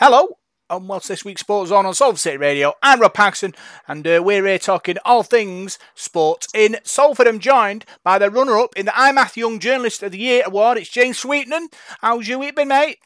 Hello, and what's this week's Sports Zone on Salford City Radio? I'm Rob Paxson, and uh, we're here talking all things sports in Salford. I'm joined by the runner up in the IMATH Young Journalist of the Year award. It's James Sweetman. How's your week been, mate?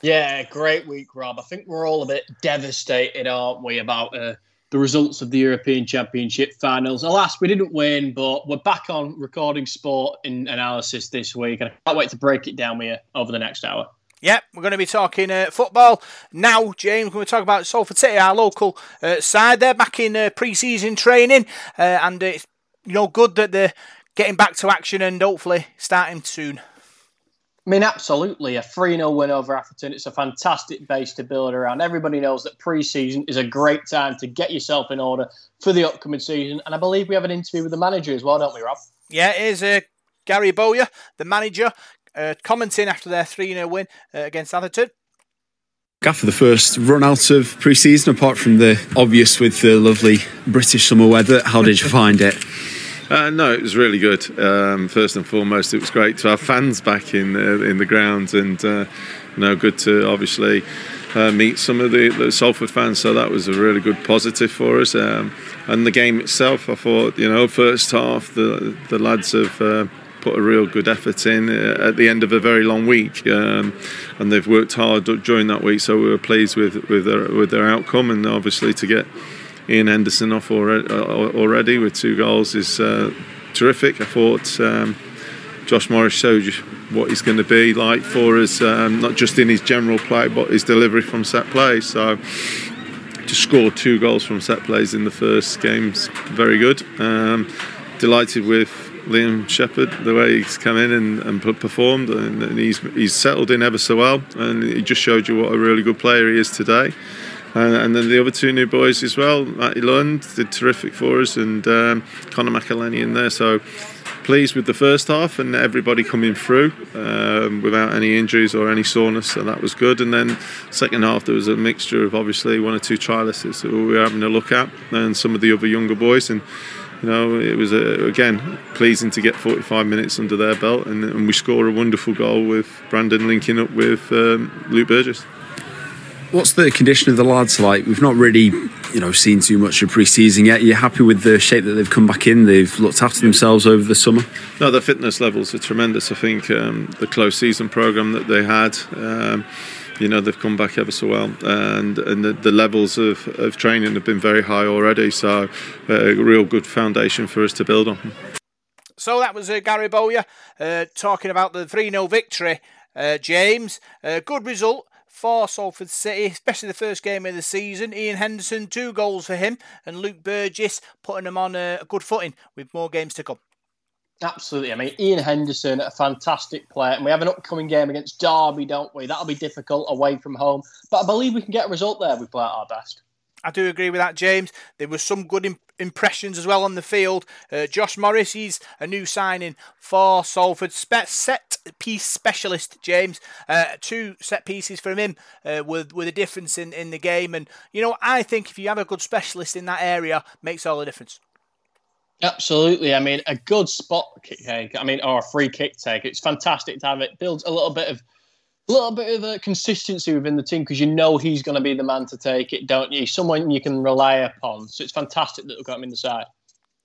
Yeah, great week, Rob. I think we're all a bit devastated, aren't we, about uh, the results of the European Championship finals. Alas, we didn't win, but we're back on recording sport in analysis this week, and I can't wait to break it down with you over the next hour. Yep, we're going to be talking uh, football now, James. We're going to talk about Salford City, our local uh, side. They're back in uh, pre-season training, uh, and it's you know good that they're getting back to action and hopefully starting soon. I mean, absolutely. A 3 0 win over Atherton. It's a fantastic base to build around. Everybody knows that pre season is a great time to get yourself in order for the upcoming season. And I believe we have an interview with the manager as well, don't we, Rob? Yeah, it is uh, Gary Bowyer, the manager, uh, commenting after their 3 0 win uh, against Atherton. After the first run out of pre season, apart from the obvious with the lovely British summer weather, how did you find it? Uh, no, it was really good. Um, first and foremost, it was great to have fans back in uh, in the ground, and uh, you know, good to obviously uh, meet some of the, the, Salford fans. So that was a really good positive for us. Um, and the game itself, I thought, you know, first half, the the lads have uh, put a real good effort in uh, at the end of a very long week, um, and they've worked hard during that week. So we were pleased with with their, with their outcome, and obviously to get Ian Henderson off already, uh, already with two goals is uh, terrific. I thought um, Josh Morris showed you what he's going to be like for us, um, not just in his general play, but his delivery from set play. So to score two goals from set plays in the first game's very good. Um, delighted with Liam Shephard, the way he's come in and, and performed, and, and, he's he's settled in ever so well, and he just showed you what a really good player he is today. And, and then the other two new boys as well, Matty Lund did terrific for us, and um, Conor McAleny in there. So pleased with the first half and everybody coming through um, without any injuries or any soreness, so that was good. And then second half there was a mixture of obviously one or two trialists that we were having a look at, and some of the other younger boys and you know, it was uh, again pleasing to get 45 minutes under their belt, and, and, we score a wonderful goal with Brandon linking up with um, Luke Burgess. What's the condition of the lads like? We've not really, you know, seen too much of pre-season yet. You're you happy with the shape that they've come back in? They've looked after themselves over the summer. No, their fitness levels are tremendous. I think um, the close season program that they had. Um, you know they've come back ever so well, and and the, the levels of, of training have been very high already. So uh, a real good foundation for us to build on. So that was uh, Gary Bowyer uh, talking about the 3 0 victory. Uh, James, good result for Salford City, especially the first game of the season. Ian Henderson, two goals for him, and Luke Burgess putting them on a good footing with more games to come. Absolutely. I mean, Ian Henderson, a fantastic player. And we have an upcoming game against Derby, don't we? That'll be difficult away from home. But I believe we can get a result there. We play at our best. I do agree with that, James. There was some good imp- impressions as well on the field. Uh, Josh Morris, he's a new signing for Salford. Spe- set piece specialist, James. Uh, two set pieces from him uh, with, with a difference in, in the game. And, you know, I think if you have a good specialist in that area, makes all the difference. Absolutely. I mean, a good spot kick take, I mean, or a free kick take. It's fantastic to have it. Builds a little bit of a little bit of a consistency within the team because you know he's going to be the man to take it, don't you? Someone you can rely upon. So it's fantastic that we've got him in the side.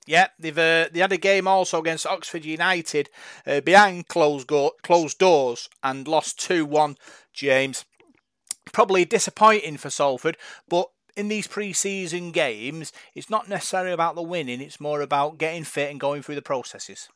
Yeah, they've uh, they had a game also against Oxford United uh, behind closed go- closed doors and lost two one. James, probably disappointing for Salford, but in these pre-season games, it's not necessarily about the winning; it's more about getting fit and going through the processes.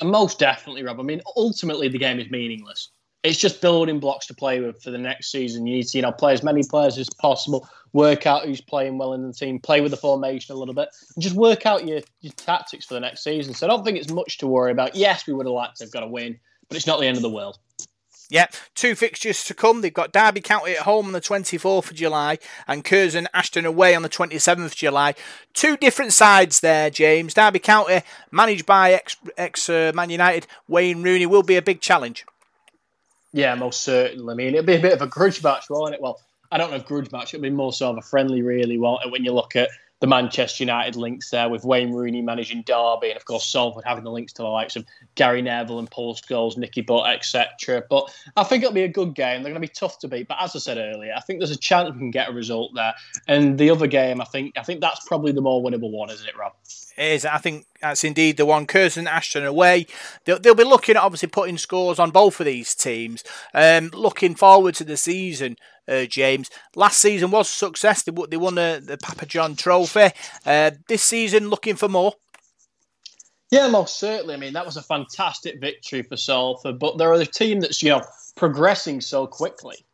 And most definitely, Rob. I mean, ultimately, the game is meaningless. It's just building blocks to play with for the next season. You need to, you know, play as many players as possible, work out who's playing well in the team, play with the formation a little bit, and just work out your, your tactics for the next season. So I don't think it's much to worry about. Yes, we would have liked to have got a win, but it's not the end of the world. Yeah, two fixtures to come. They've got Derby County at home on the 24th of July and Curzon Ashton away on the 27th of July. Two different sides there, James. Derby County, managed by ex, ex uh, Man United Wayne Rooney, will be a big challenge. Yeah, most certainly. I mean, it'll be a bit of a grudge match, won't it? Well, I don't know if grudge match. It'll be more sort of a friendly, really, won't it? When you look at the Manchester United links there with Wayne Rooney managing Derby, and of course Salford having the links to the likes of Gary Neville and Paul Scholes, Nicky Butt, etc. But I think it'll be a good game. They're going to be tough to beat, but as I said earlier, I think there's a chance we can get a result there. And the other game, I think, I think that's probably the more winnable one, isn't it, Rob? Is. I think that's indeed the one. Curzon, Ashton away. They'll, they'll be looking at obviously putting scores on both of these teams. Um, looking forward to the season, uh, James. Last season was a success. They, they won the, the Papa John Trophy. Uh, this season, looking for more. Yeah, most certainly. I mean, that was a fantastic victory for Salford, but they're a team that's you know progressing so quickly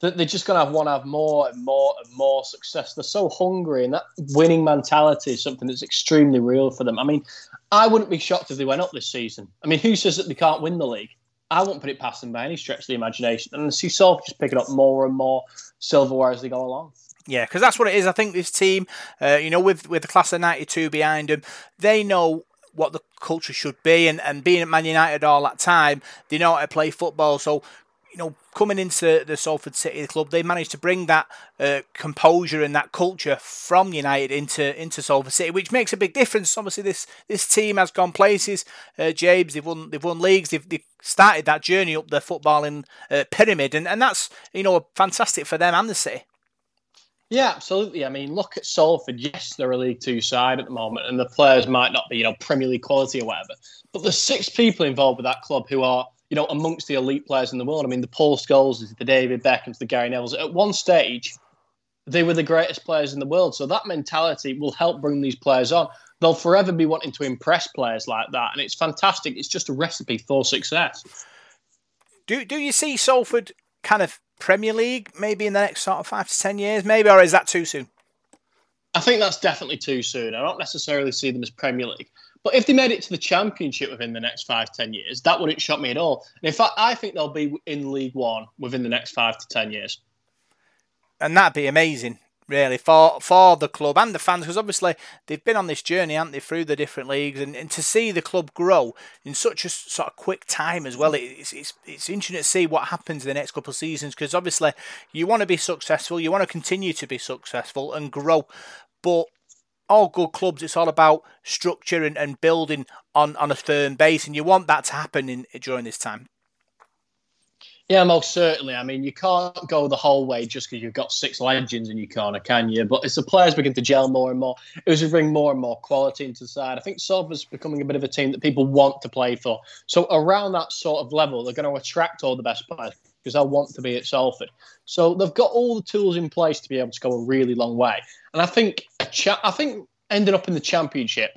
that they're just going to have want to have more and more and more success. They're so hungry, and that winning mentality is something that's extremely real for them. I mean, I wouldn't be shocked if they went up this season. I mean, who says that they can't win the league? I won't put it past them by any stretch of the imagination. And see Salford just picking up more and more silverware as they go along. Yeah, because that's what it is. I think this team, uh, you know, with with the class of '92 behind them, they know what the culture should be, and, and being at Man United all that time, they know how to play football. So you know, coming into the Salford City club, they managed to bring that uh, composure and that culture from United into into Salford City, which makes a big difference. Obviously, this this team has gone places. Uh, James, they've won they've won leagues. They've, they've started that journey up the footballing uh, pyramid, and, and that's you know fantastic for them and the city. Yeah, absolutely. I mean, look at Salford. Yes, they're a League Two side at the moment, and the players might not be, you know, Premier League quality or whatever. But there's six people involved with that club who are you know, amongst the elite players in the world. I mean, the Paul Scholes, the David Beckhams, the Gary Nevilles. At one stage, they were the greatest players in the world. So that mentality will help bring these players on. They'll forever be wanting to impress players like that, and it's fantastic. It's just a recipe for success. Do do you see Salford kind of Premier League maybe in the next sort of five to ten years, maybe, or is that too soon? I think that's definitely too soon. I don't necessarily see them as Premier League. But if they made it to the championship within the next five, ten years, that wouldn't shock me at all. And in fact, I think they'll be in League One within the next five to ten years. And that'd be amazing, really, for for the club and the fans, because obviously they've been on this journey, haven't they, through the different leagues, and, and to see the club grow in such a sort of quick time as well, it's it's, it's interesting to see what happens in the next couple of seasons, because obviously you want to be successful, you want to continue to be successful and grow, but all good clubs, it's all about structure and, and building on, on a firm base, and you want that to happen in during this time. Yeah, most certainly. I mean, you can't go the whole way just because you've got six legends in your corner, can you? But as the players begin to gel more and more, it was bring more and more quality into the side. I think Salford's becoming a bit of a team that people want to play for. So around that sort of level, they're going to attract all the best players because I want to be at Salford. So they've got all the tools in place to be able to go a really long way. And I think cha- I think ending up in the championship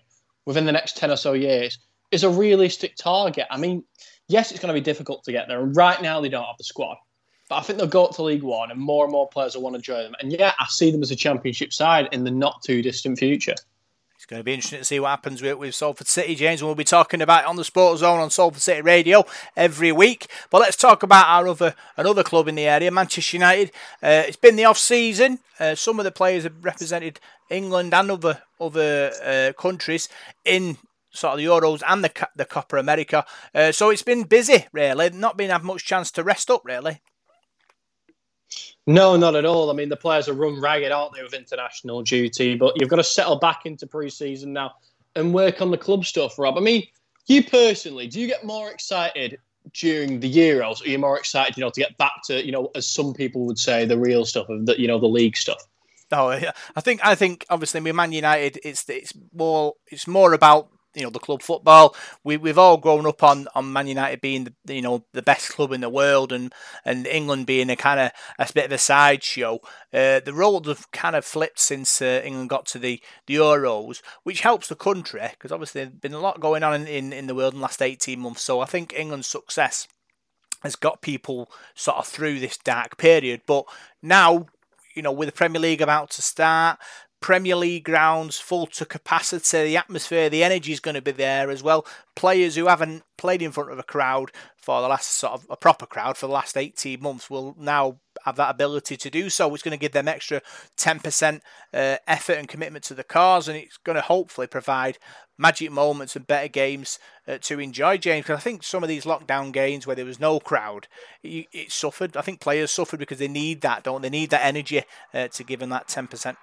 within the next 10 or so years is a realistic target. I mean, yes, it's going to be difficult to get there. And right now they don't have the squad. But I think they'll go up to League One and more and more players will want to join them. And yeah, I see them as a championship side in the not too distant future going to be interesting to see what happens with, with Salford City, James, and we'll be talking about it on the Sports Zone on Salford City Radio every week. But let's talk about our other another club in the area, Manchester United. Uh, it's been the off season. Uh, some of the players have represented England and other other uh, countries in sort of the Euros and the the Copa America. Uh, so it's been busy, really. Not been had much chance to rest up, really. No, not at all. I mean, the players are run ragged, aren't they, with international duty? But you've got to settle back into pre-season now and work on the club stuff, Rob. I mean, you personally, do you get more excited during the Euros? Are you more excited, you know, to get back to, you know, as some people would say, the real stuff of the, you know, the league stuff? Oh, I think I think obviously with Man United, it's it's more it's more about you know the club football. We we've all grown up on, on Man United being the you know the best club in the world and, and England being a kind of a bit of a sideshow. Uh, the roles have kind of flipped since uh, England got to the, the Euros, which helps the country because obviously there's been a lot going on in, in, in the world in the last 18 months. So I think England's success has got people sort of through this dark period. But now you know, with the Premier League about to start, Premier League grounds full to capacity. The atmosphere, the energy is going to be there as well. Players who haven't played in front of a crowd for the last sort of a proper crowd for the last 18 months will now have that ability to do so. It's going to give them extra 10% uh, effort and commitment to the cause, and it's going to hopefully provide magic moments and better games uh, to enjoy, James. Because I think some of these lockdown games where there was no crowd, it, it, suffered. I think players suffered because they need that, don't they? Need that energy uh, to give them that 10%.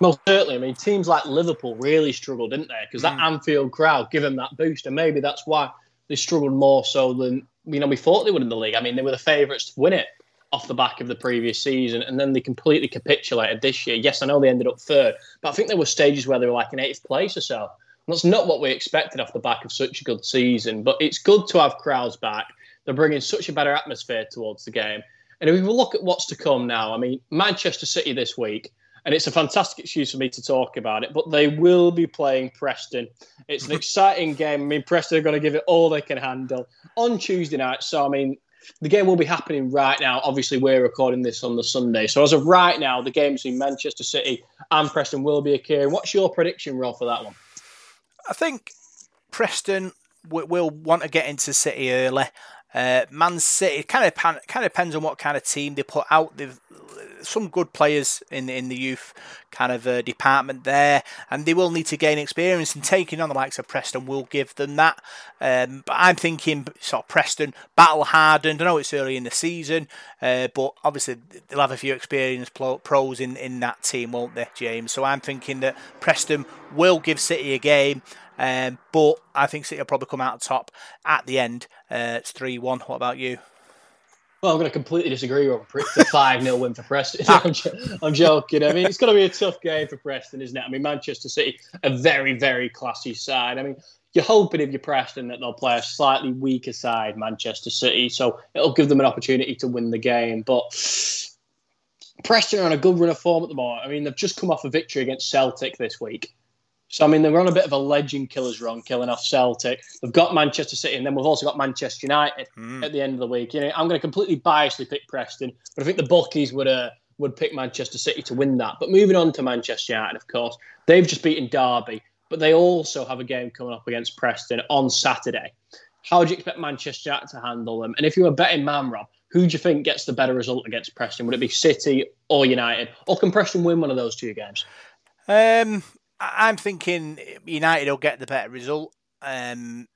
Most certainly. I mean, teams like Liverpool really struggled, didn't they? Because that mm. Anfield crowd gave them that boost, and maybe that's why they struggled more so than you know we thought they would in the league. I mean, they were the favourites to win it off the back of the previous season, and then they completely capitulated this year. Yes, I know they ended up third, but I think there were stages where they were like in eighth place or so. And that's not what we expected off the back of such a good season. But it's good to have crowds back. They're bringing such a better atmosphere towards the game. And if we look at what's to come now, I mean, Manchester City this week and it's a fantastic excuse for me to talk about it. But they will be playing Preston. It's an exciting game. I mean, Preston are going to give it all they can handle on Tuesday night. So, I mean, the game will be happening right now. Obviously, we're recording this on the Sunday. So, as of right now, the game between Manchester City and Preston will be occurring. What's your prediction, Rob, for that one? I think Preston will want to get into City early. Uh, Man City kind of kind of depends on what kind of team they put out. They've some good players in in the youth kind of uh, department there, and they will need to gain experience. And taking on the likes of Preston will give them that. Um, but I'm thinking sort of Preston battle hardened. I know it's early in the season, uh, but obviously they'll have a few experienced pros in in that team, won't they, James? So I'm thinking that Preston will give City a game. Um, but I think City will probably come out top at the end. Uh, it's 3 1. What about you? Well, I'm going to completely disagree with the 5 0 win for Preston. I'm, I'm, joking. I mean, it's going to be a tough game for Preston, isn't it? I mean, Manchester City, a very, very classy side. I mean, you're hoping if you're Preston that they'll play a slightly weaker side, Manchester City. So it'll give them an opportunity to win the game. But Preston are on a good run of form at the moment. I mean, they've just come off a victory against Celtic this week. So I mean, they're on a bit of a legend killers run, killing off Celtic. They've got Manchester City, and then we've also got Manchester United mm. at the end of the week. You know, I'm going to completely biasly pick Preston, but I think the bookies would uh, would pick Manchester City to win that. But moving on to Manchester United, of course, they've just beaten Derby, but they also have a game coming up against Preston on Saturday. How do you expect Manchester United to handle them? And if you were betting man, Rob, who do you think gets the better result against Preston? Would it be City or United, or can Preston win one of those two games? Um, I'm thinking United will get the better result. Um,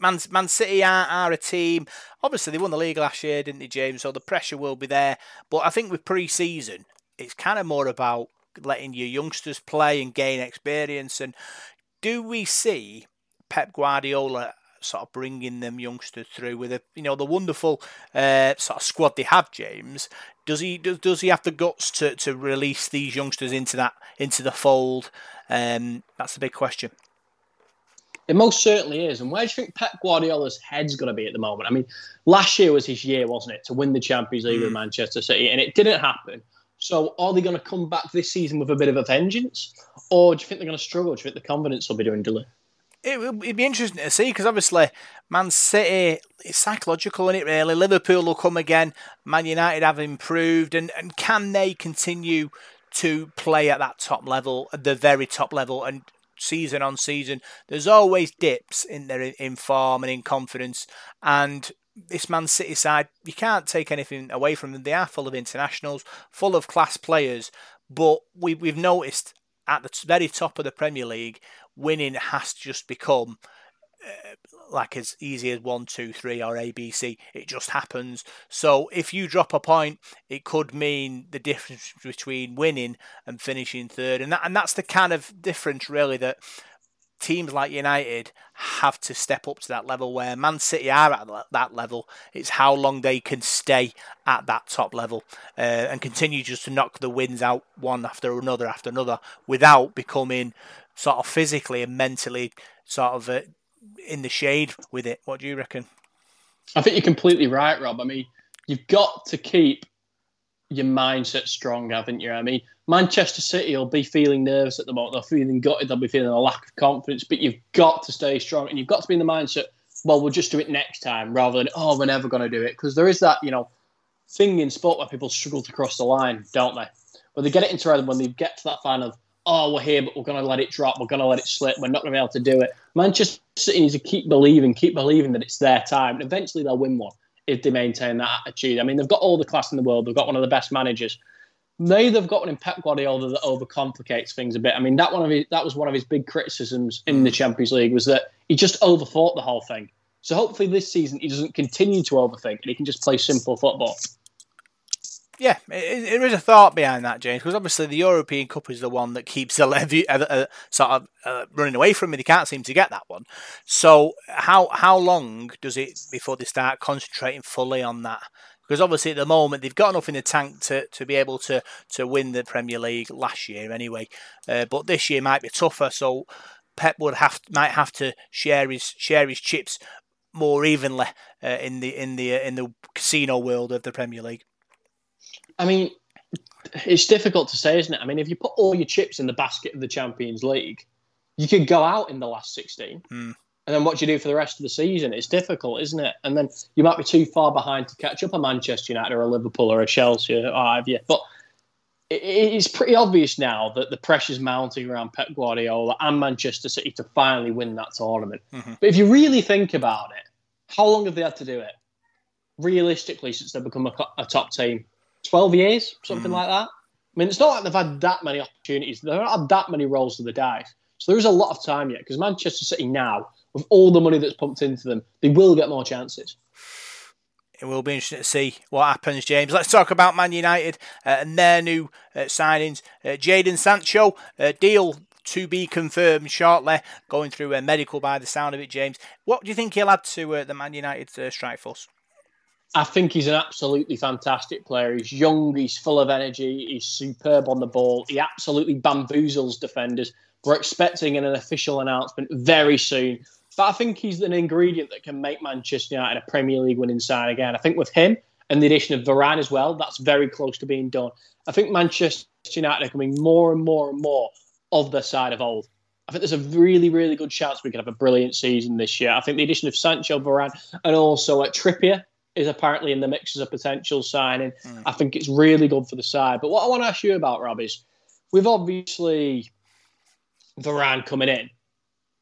Man, Man City are, are a team. Obviously, they won the league last year, didn't they, James? So the pressure will be there. But I think with pre-season, it's kind of more about letting your youngsters play and gain experience. And do we see Pep Guardiola sort of bringing them youngsters through with a you know the wonderful uh, sort of squad they have, James. Does he does, does he have the guts to, to release these youngsters into that into the fold? Um, that's the big question. It most certainly is. And where do you think Pep Guardiola's head's going to be at the moment? I mean, last year was his year, wasn't it, to win the Champions League mm. with Manchester City, and it didn't happen. So are they going to come back this season with a bit of a vengeance, or do you think they're going to struggle? Do you think the confidence will be dwindling? It would be interesting to see because obviously Man City it's psychological in it really. Liverpool will come again. Man United have improved, and, and can they continue to play at that top level, at the very top level, and season on season? There's always dips in their in form and in confidence, and this Man City side, you can't take anything away from them. They are full of internationals, full of class players, but we, we've noticed at the very top of the Premier League, winning has just become uh, like as easy as one, two, three, or ABC. It just happens. So if you drop a point, it could mean the difference between winning and finishing third, and that and that's the kind of difference really that teams like United have to step up to that level where Man City are at that level. It's how long they can stay at that top level uh, and continue just to knock the wins out one after another after another without becoming sort of physically and mentally sort of uh, in the shade with it. What do you reckon? I think you're completely right, Rob. I mean, you've got to keep your mindset strong, haven't you? I mean, Manchester City will be feeling nervous at the moment. They're feeling gutted. They'll be feeling a lack of confidence. But you've got to stay strong, and you've got to be in the mindset. Well, we'll just do it next time, rather than oh, we're never going to do it. Because there is that, you know, thing in sport where people struggle to cross the line, don't they? When they get it into rhythm, when they get to that final, oh, we're here, but we're going to let it drop. We're going to let it slip. We're not going to be able to do it. Manchester City needs to keep believing, keep believing that it's their time. And eventually they'll win one if they maintain that attitude. I mean, they've got all the class in the world. They've got one of the best managers. They they've got one in Pep Guardiola that overcomplicates things a bit. I mean, that one of his, that was one of his big criticisms in the Champions League was that he just overthought the whole thing. So hopefully this season he doesn't continue to overthink and he can just play simple football. Yeah, there is a thought behind that, James, because obviously the European Cup is the one that keeps the levy uh, uh, sort of uh, running away from me. They can't seem to get that one. So how how long does it before they start concentrating fully on that? Because obviously at the moment they've got enough in the tank to, to be able to, to win the Premier League last year anyway, uh, but this year might be tougher. So Pep would have might have to share his share his chips more evenly uh, in the in the uh, in the casino world of the Premier League. I mean, it's difficult to say, isn't it? I mean, if you put all your chips in the basket of the Champions League, you could go out in the last sixteen. Mm. And then what do you do for the rest of the season? It's difficult, isn't it? And then you might be too far behind to catch up a Manchester United or a Liverpool or a Chelsea or have you. But it's pretty obvious now that the pressure's mounting around Pep Guardiola and Manchester City to finally win that tournament. Mm-hmm. But if you really think about it, how long have they had to do it? Realistically, since they've become a, a top team, twelve years, something mm. like that. I mean, it's not like they've had that many opportunities. They've not had that many rolls to the dice. So there is a lot of time yet because Manchester City now, with all the money that's pumped into them, they will get more chances. It will be interesting to see what happens, James. Let's talk about Man United uh, and their new uh, signings. Uh, Jadon Sancho, uh, deal to be confirmed shortly, going through a medical by the sound of it, James. What do you think he'll add to uh, the Man United uh, strike force? I think he's an absolutely fantastic player. He's young, he's full of energy, he's superb on the ball. He absolutely bamboozles defenders. We're expecting an official announcement very soon but I think he's an ingredient that can make Manchester United a Premier League winning side again. I think with him and the addition of Varane as well, that's very close to being done. I think Manchester United are coming more and more and more of the side of old. I think there's a really, really good chance we could have a brilliant season this year. I think the addition of Sancho, Varane, and also at Trippier is apparently in the mix as a potential signing. Mm. I think it's really good for the side. But what I want to ask you about, Rob, is we've obviously Varane coming in.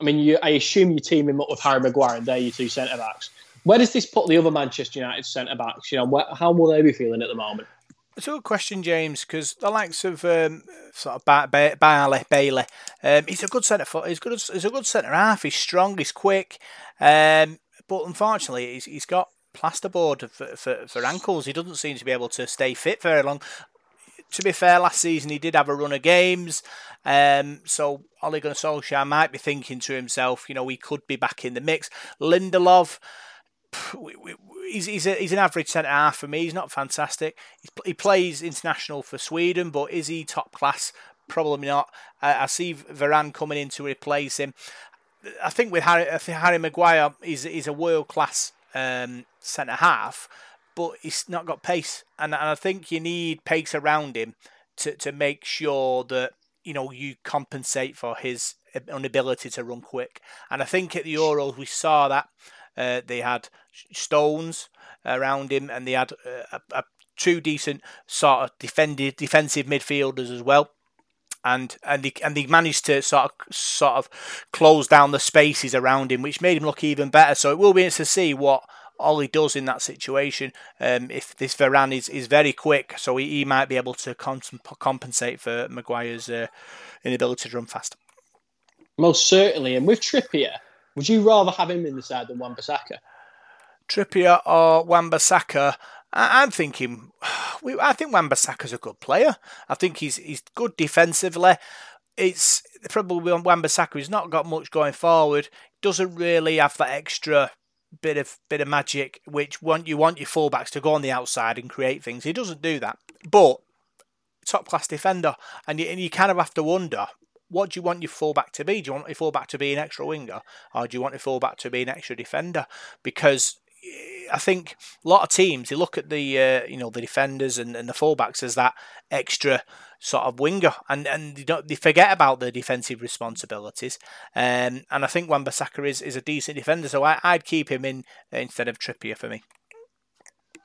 I mean, you, I assume you team him up with Harry Maguire and they're your two centre backs. Where does this put the other Manchester United centre backs? You know, where, how will they be feeling at the moment? It's a good question, James, because the likes of um, sort of ba- ba- Bailly, Bailly, um, he's a good centre foot. He's good. He's a good centre half. He's strong. He's quick. Um, but unfortunately, he's, he's got plasterboard for, for, for ankles. He doesn't seem to be able to stay fit very long to be fair, last season he did have a run of games. Um, so Ole Gunnar Solskjaer might be thinking to himself, you know, he could be back in the mix. Lindelof, he's, he's, a, he's an average centre half for me. He's not fantastic. He plays international for Sweden, but is he top class? Probably not. I, I see Varane coming in to replace him. I think with Harry, Harry Maguire, he's, he's a world class um, centre half but he's not got pace, and, and I think you need pace around him to, to make sure that you know you compensate for his inability to run quick. And I think at the Euros we saw that uh, they had Stones around him, and they had uh, a, a, two decent sort of defended defensive midfielders as well. And and they and they managed to sort of sort of close down the spaces around him, which made him look even better. So it will be interesting to see what Ole does in that situation. Um, if this Varane is, is very quick, so he, he might be able to compensate for Maguire's uh, inability to run fast. Most certainly. And with Trippier, would you rather have him in the side than Wan-Bissaka? Trippier or Wan-Bissaka? I'm thinking, I think Wan-Bissaka's a good player. I think he's he's good defensively. It's probably Wan-Bissaka. He's not got much going forward. Doesn't really have that extra bit of bit of magic, which want you want your fullbacks to go on the outside and create things. He doesn't do that, but top class defender, and you, and you kind of have to wonder. What do you want your fullback to be? Do you want your fullback to be an extra winger, or do you want your fullback to be an extra defender? Because I think a lot of teams they look at the uh, you know the defenders and, and the fullbacks as that extra sort of winger, and and they don't they forget about the defensive responsibilities. Um, and I think Wan-Bissaka is, is a decent defender, so I, I'd keep him in instead of Trippier for me.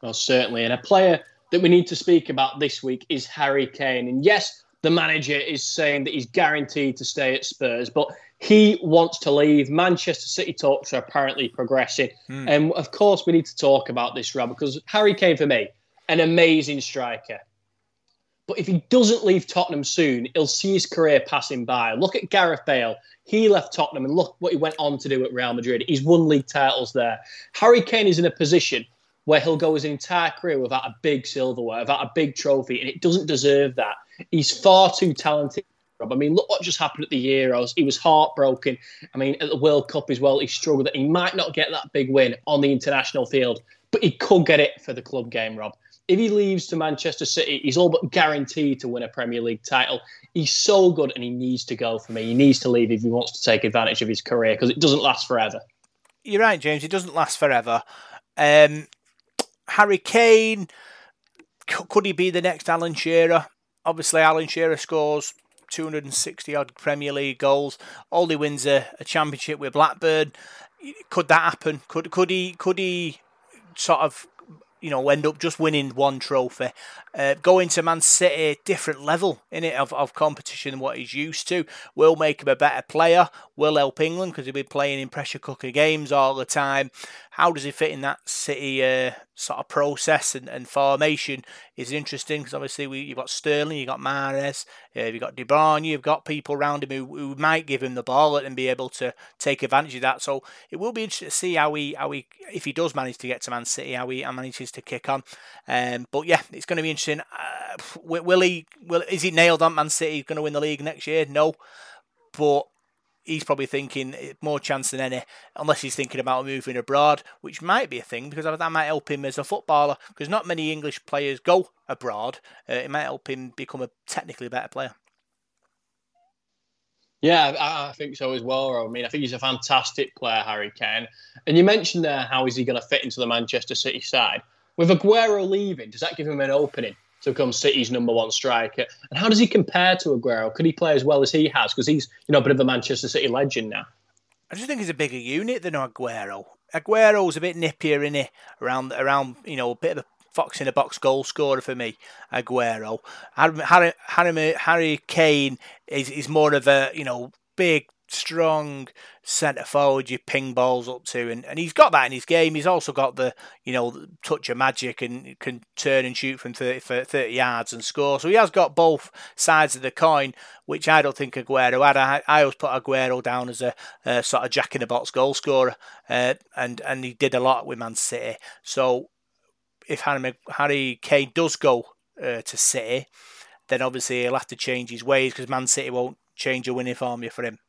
Well, certainly, and a player that we need to speak about this week is Harry Kane. And yes, the manager is saying that he's guaranteed to stay at Spurs, but he wants to leave. Manchester City talks are apparently progressing. Mm. And of course, we need to talk about this, Rob, because Harry Kane, for me, an amazing striker. But if he doesn't leave Tottenham soon, he'll see his career passing by. Look at Gareth Bale. He left Tottenham and look what he went on to do at Real Madrid. He's won league titles there. Harry Kane is in a position where he'll go his entire career without a big silverware, without a big trophy, and it doesn't deserve that. He's far too talented. Rob. I mean, look what just happened at the Euros. He was heartbroken. I mean, at the World Cup as well, he struggled. That he might not get that big win on the international field, but he could get it for the club game, Rob. If he leaves to Manchester City, he's all but guaranteed to win a Premier League title. He's so good and he needs to go for me. He needs to leave if he wants to take advantage of his career because it doesn't last forever. You're right, James. It doesn't last forever. Um, Harry Kane, could he be the next Alan Shearer? Obviously, Alan Shearer scores 260 odd Premier League goals. Only wins a, a championship with Blackburn. Could that happen? Could could he could he sort of you know, end up just winning one trophy. Uh, going to Man City, different level in it of, of competition than what he's used to. Will make him a better player. Will help England because he'll be playing in pressure cooker games all the time. How does he fit in that City uh, sort of process and, and formation is interesting because obviously we, you've got Sterling, you've got Mahrez, uh, you've got De Bruyne, you've got people around him who, who might give him the ball and be able to take advantage of that. So it will be interesting to see how he, how he if he does manage to get to Man City, how he manages to kick on. Um, but yeah, it's going to be interesting. Uh, will he? Will is he nailed on Man City? Going to win the league next year? No, but he's probably thinking more chance than any, unless he's thinking about moving abroad, which might be a thing because that might help him as a footballer. Because not many English players go abroad. Uh, it might help him become a technically better player. Yeah, I, think so as well. I mean, I think he's a fantastic player, Harry Kane. And you mentioned there how is he going to fit into the Manchester City side? With Aguero leaving, does that give him an opening? To become City's number one striker. And how does he compare to Aguero? Could he play as well as he has? Because he's you know a bit of a Manchester City legend now. I just think he's a bigger unit than Aguero. Aguero's a bit nippier in it around around you know a bit of a fox in a box goal scorer for me. Aguero, Harry Harry, Harry Kane is is more of a you know big strong centre forward you ping balls up to and, and he's got that in his game. He's also got the you know touch of magic and can turn and shoot from 30, 30 yards and score. So he has got both sides of the coin which I don't think Aguero had. I, I always put Aguero down as a, a sort of jack in the box goal scorer uh, and and he did a lot with Man City. So if Harry, Harry Kane does go uh, to City then obviously he'll have to change his ways because Man City won't change a winning formula for him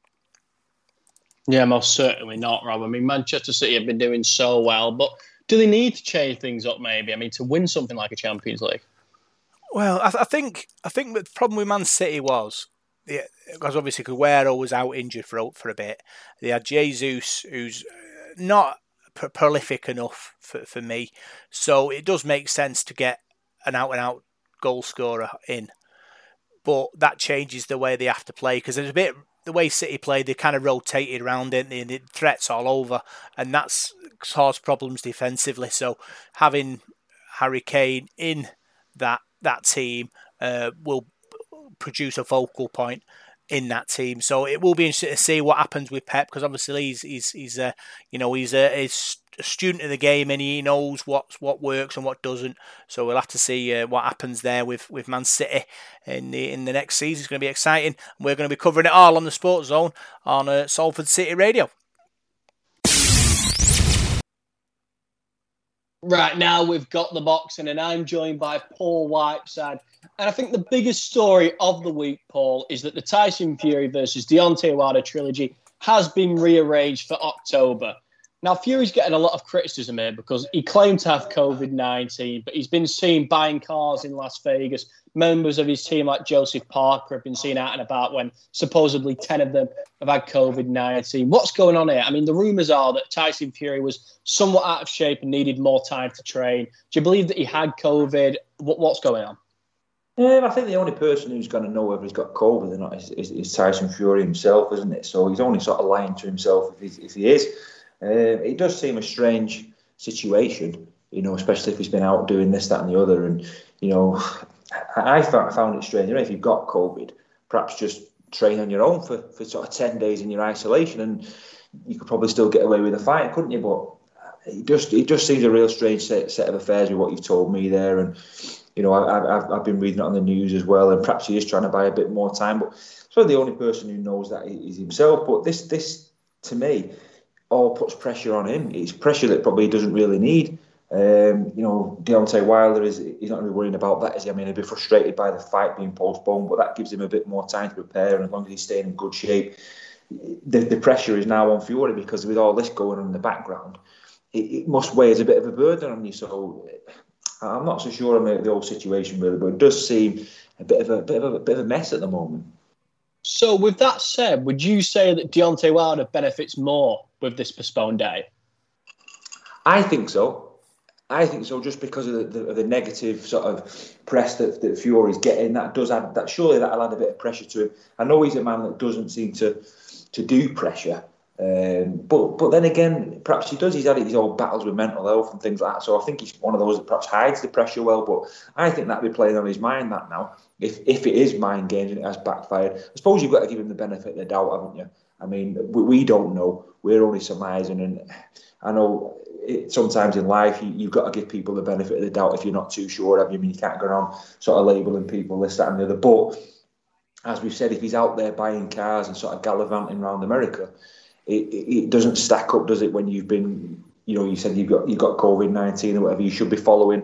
yeah, most certainly not, Rob. I mean, Manchester City have been doing so well, but do they need to change things up? Maybe. I mean, to win something like a Champions League. Well, I, I think I think the problem with Man City was yeah, because obviously Aguero was out injured for for a bit. They had Jesus, who's uh, not prolific enough for, for me, so it does make sense to get an out and out goal scorer in. But that changes the way they have to play because there's a bit the way City played, they kind of rotated around it and the threats all over, and that's caused problems defensively. So having Harry Kane in that that team uh, will produce a focal point in that team. So it will be interesting to see what happens with Pep because obviously he's he's he's uh, you know he's a, he's a student of the game and he knows what what works and what doesn't. So we'll have to see uh, what happens there with, with Man City in the in the next season. It's going to be exciting. We're going to be covering it all on the Sports Zone on uh, Salford City Radio. Right now, we've got the boxing, and I'm joined by Paul Whiteside. And I think the biggest story of the week, Paul, is that the Tyson Fury versus Deontay Wilder trilogy has been rearranged for October. Now, Fury's getting a lot of criticism here because he claimed to have COVID 19, but he's been seen buying cars in Las Vegas. Members of his team, like Joseph Parker, have been seen out and about when supposedly 10 of them have had COVID 19. What's going on here? I mean, the rumours are that Tyson Fury was somewhat out of shape and needed more time to train. Do you believe that he had COVID? what's going on? Um, I think the only person who's going to know whether he's got COVID or not is, is, is, Tyson Fury himself, isn't it? So he's only sort of lying to himself if, if he is. Um, it does seem a strange situation, you know, especially if he's been out doing this, that, and the other. And you know, I, found, it strange. You know, if you've got COVID, perhaps just train on your own for, for sort of ten days in your isolation, and you could probably still get away with a fight, couldn't you? But it just it just seems a real strange set, set of affairs with what you've told me there, and you know, I, have I've been reading it on the news as well, and perhaps he is trying to buy a bit more time. But so the only person who knows that is himself. But this this to me all puts pressure on him. It's pressure that probably he doesn't really need. Um, you know, Deontay Wilder is he's not really worrying about that, is he? I mean, he'd be frustrated by the fight being postponed, but that gives him a bit more time to prepare, and as long as he's staying in good shape, the, the pressure is now on Fury because with all this going on in the background, it, it must weigh as a bit of a burden on you. So I'm not so sure on the, the whole situation really, but it does seem a bit of a bit of a bit of a mess at the moment. So, with that said, would you say that Deontay Wilder benefits more with this postponed day? I think so. I think so, just because of the, the, the negative sort of press that, that Fury's getting. That does add that. Surely that'll add a bit of pressure to him. I know he's a man that doesn't seem to to do pressure, um, but but then again, perhaps he does. He's had his old battles with mental health and things like that. So I think he's one of those that perhaps hides the pressure well. But I think that'd be playing on his mind that now. If if it is mind games and it has backfired, I suppose you've got to give him the benefit of the doubt, haven't you? I mean, we, we don't know. We're only surmising, and I know it, sometimes in life you, have got to give people the benefit of the doubt if you're not too sure. I mean, you can't go around sort of labelling people this, that, and the other. But as we've said, if he's out there buying cars and sort of gallivanting around America, it, it doesn't stack up, does it? When you've been, you know, you said you've got you've got COVID nineteen or whatever, you should be following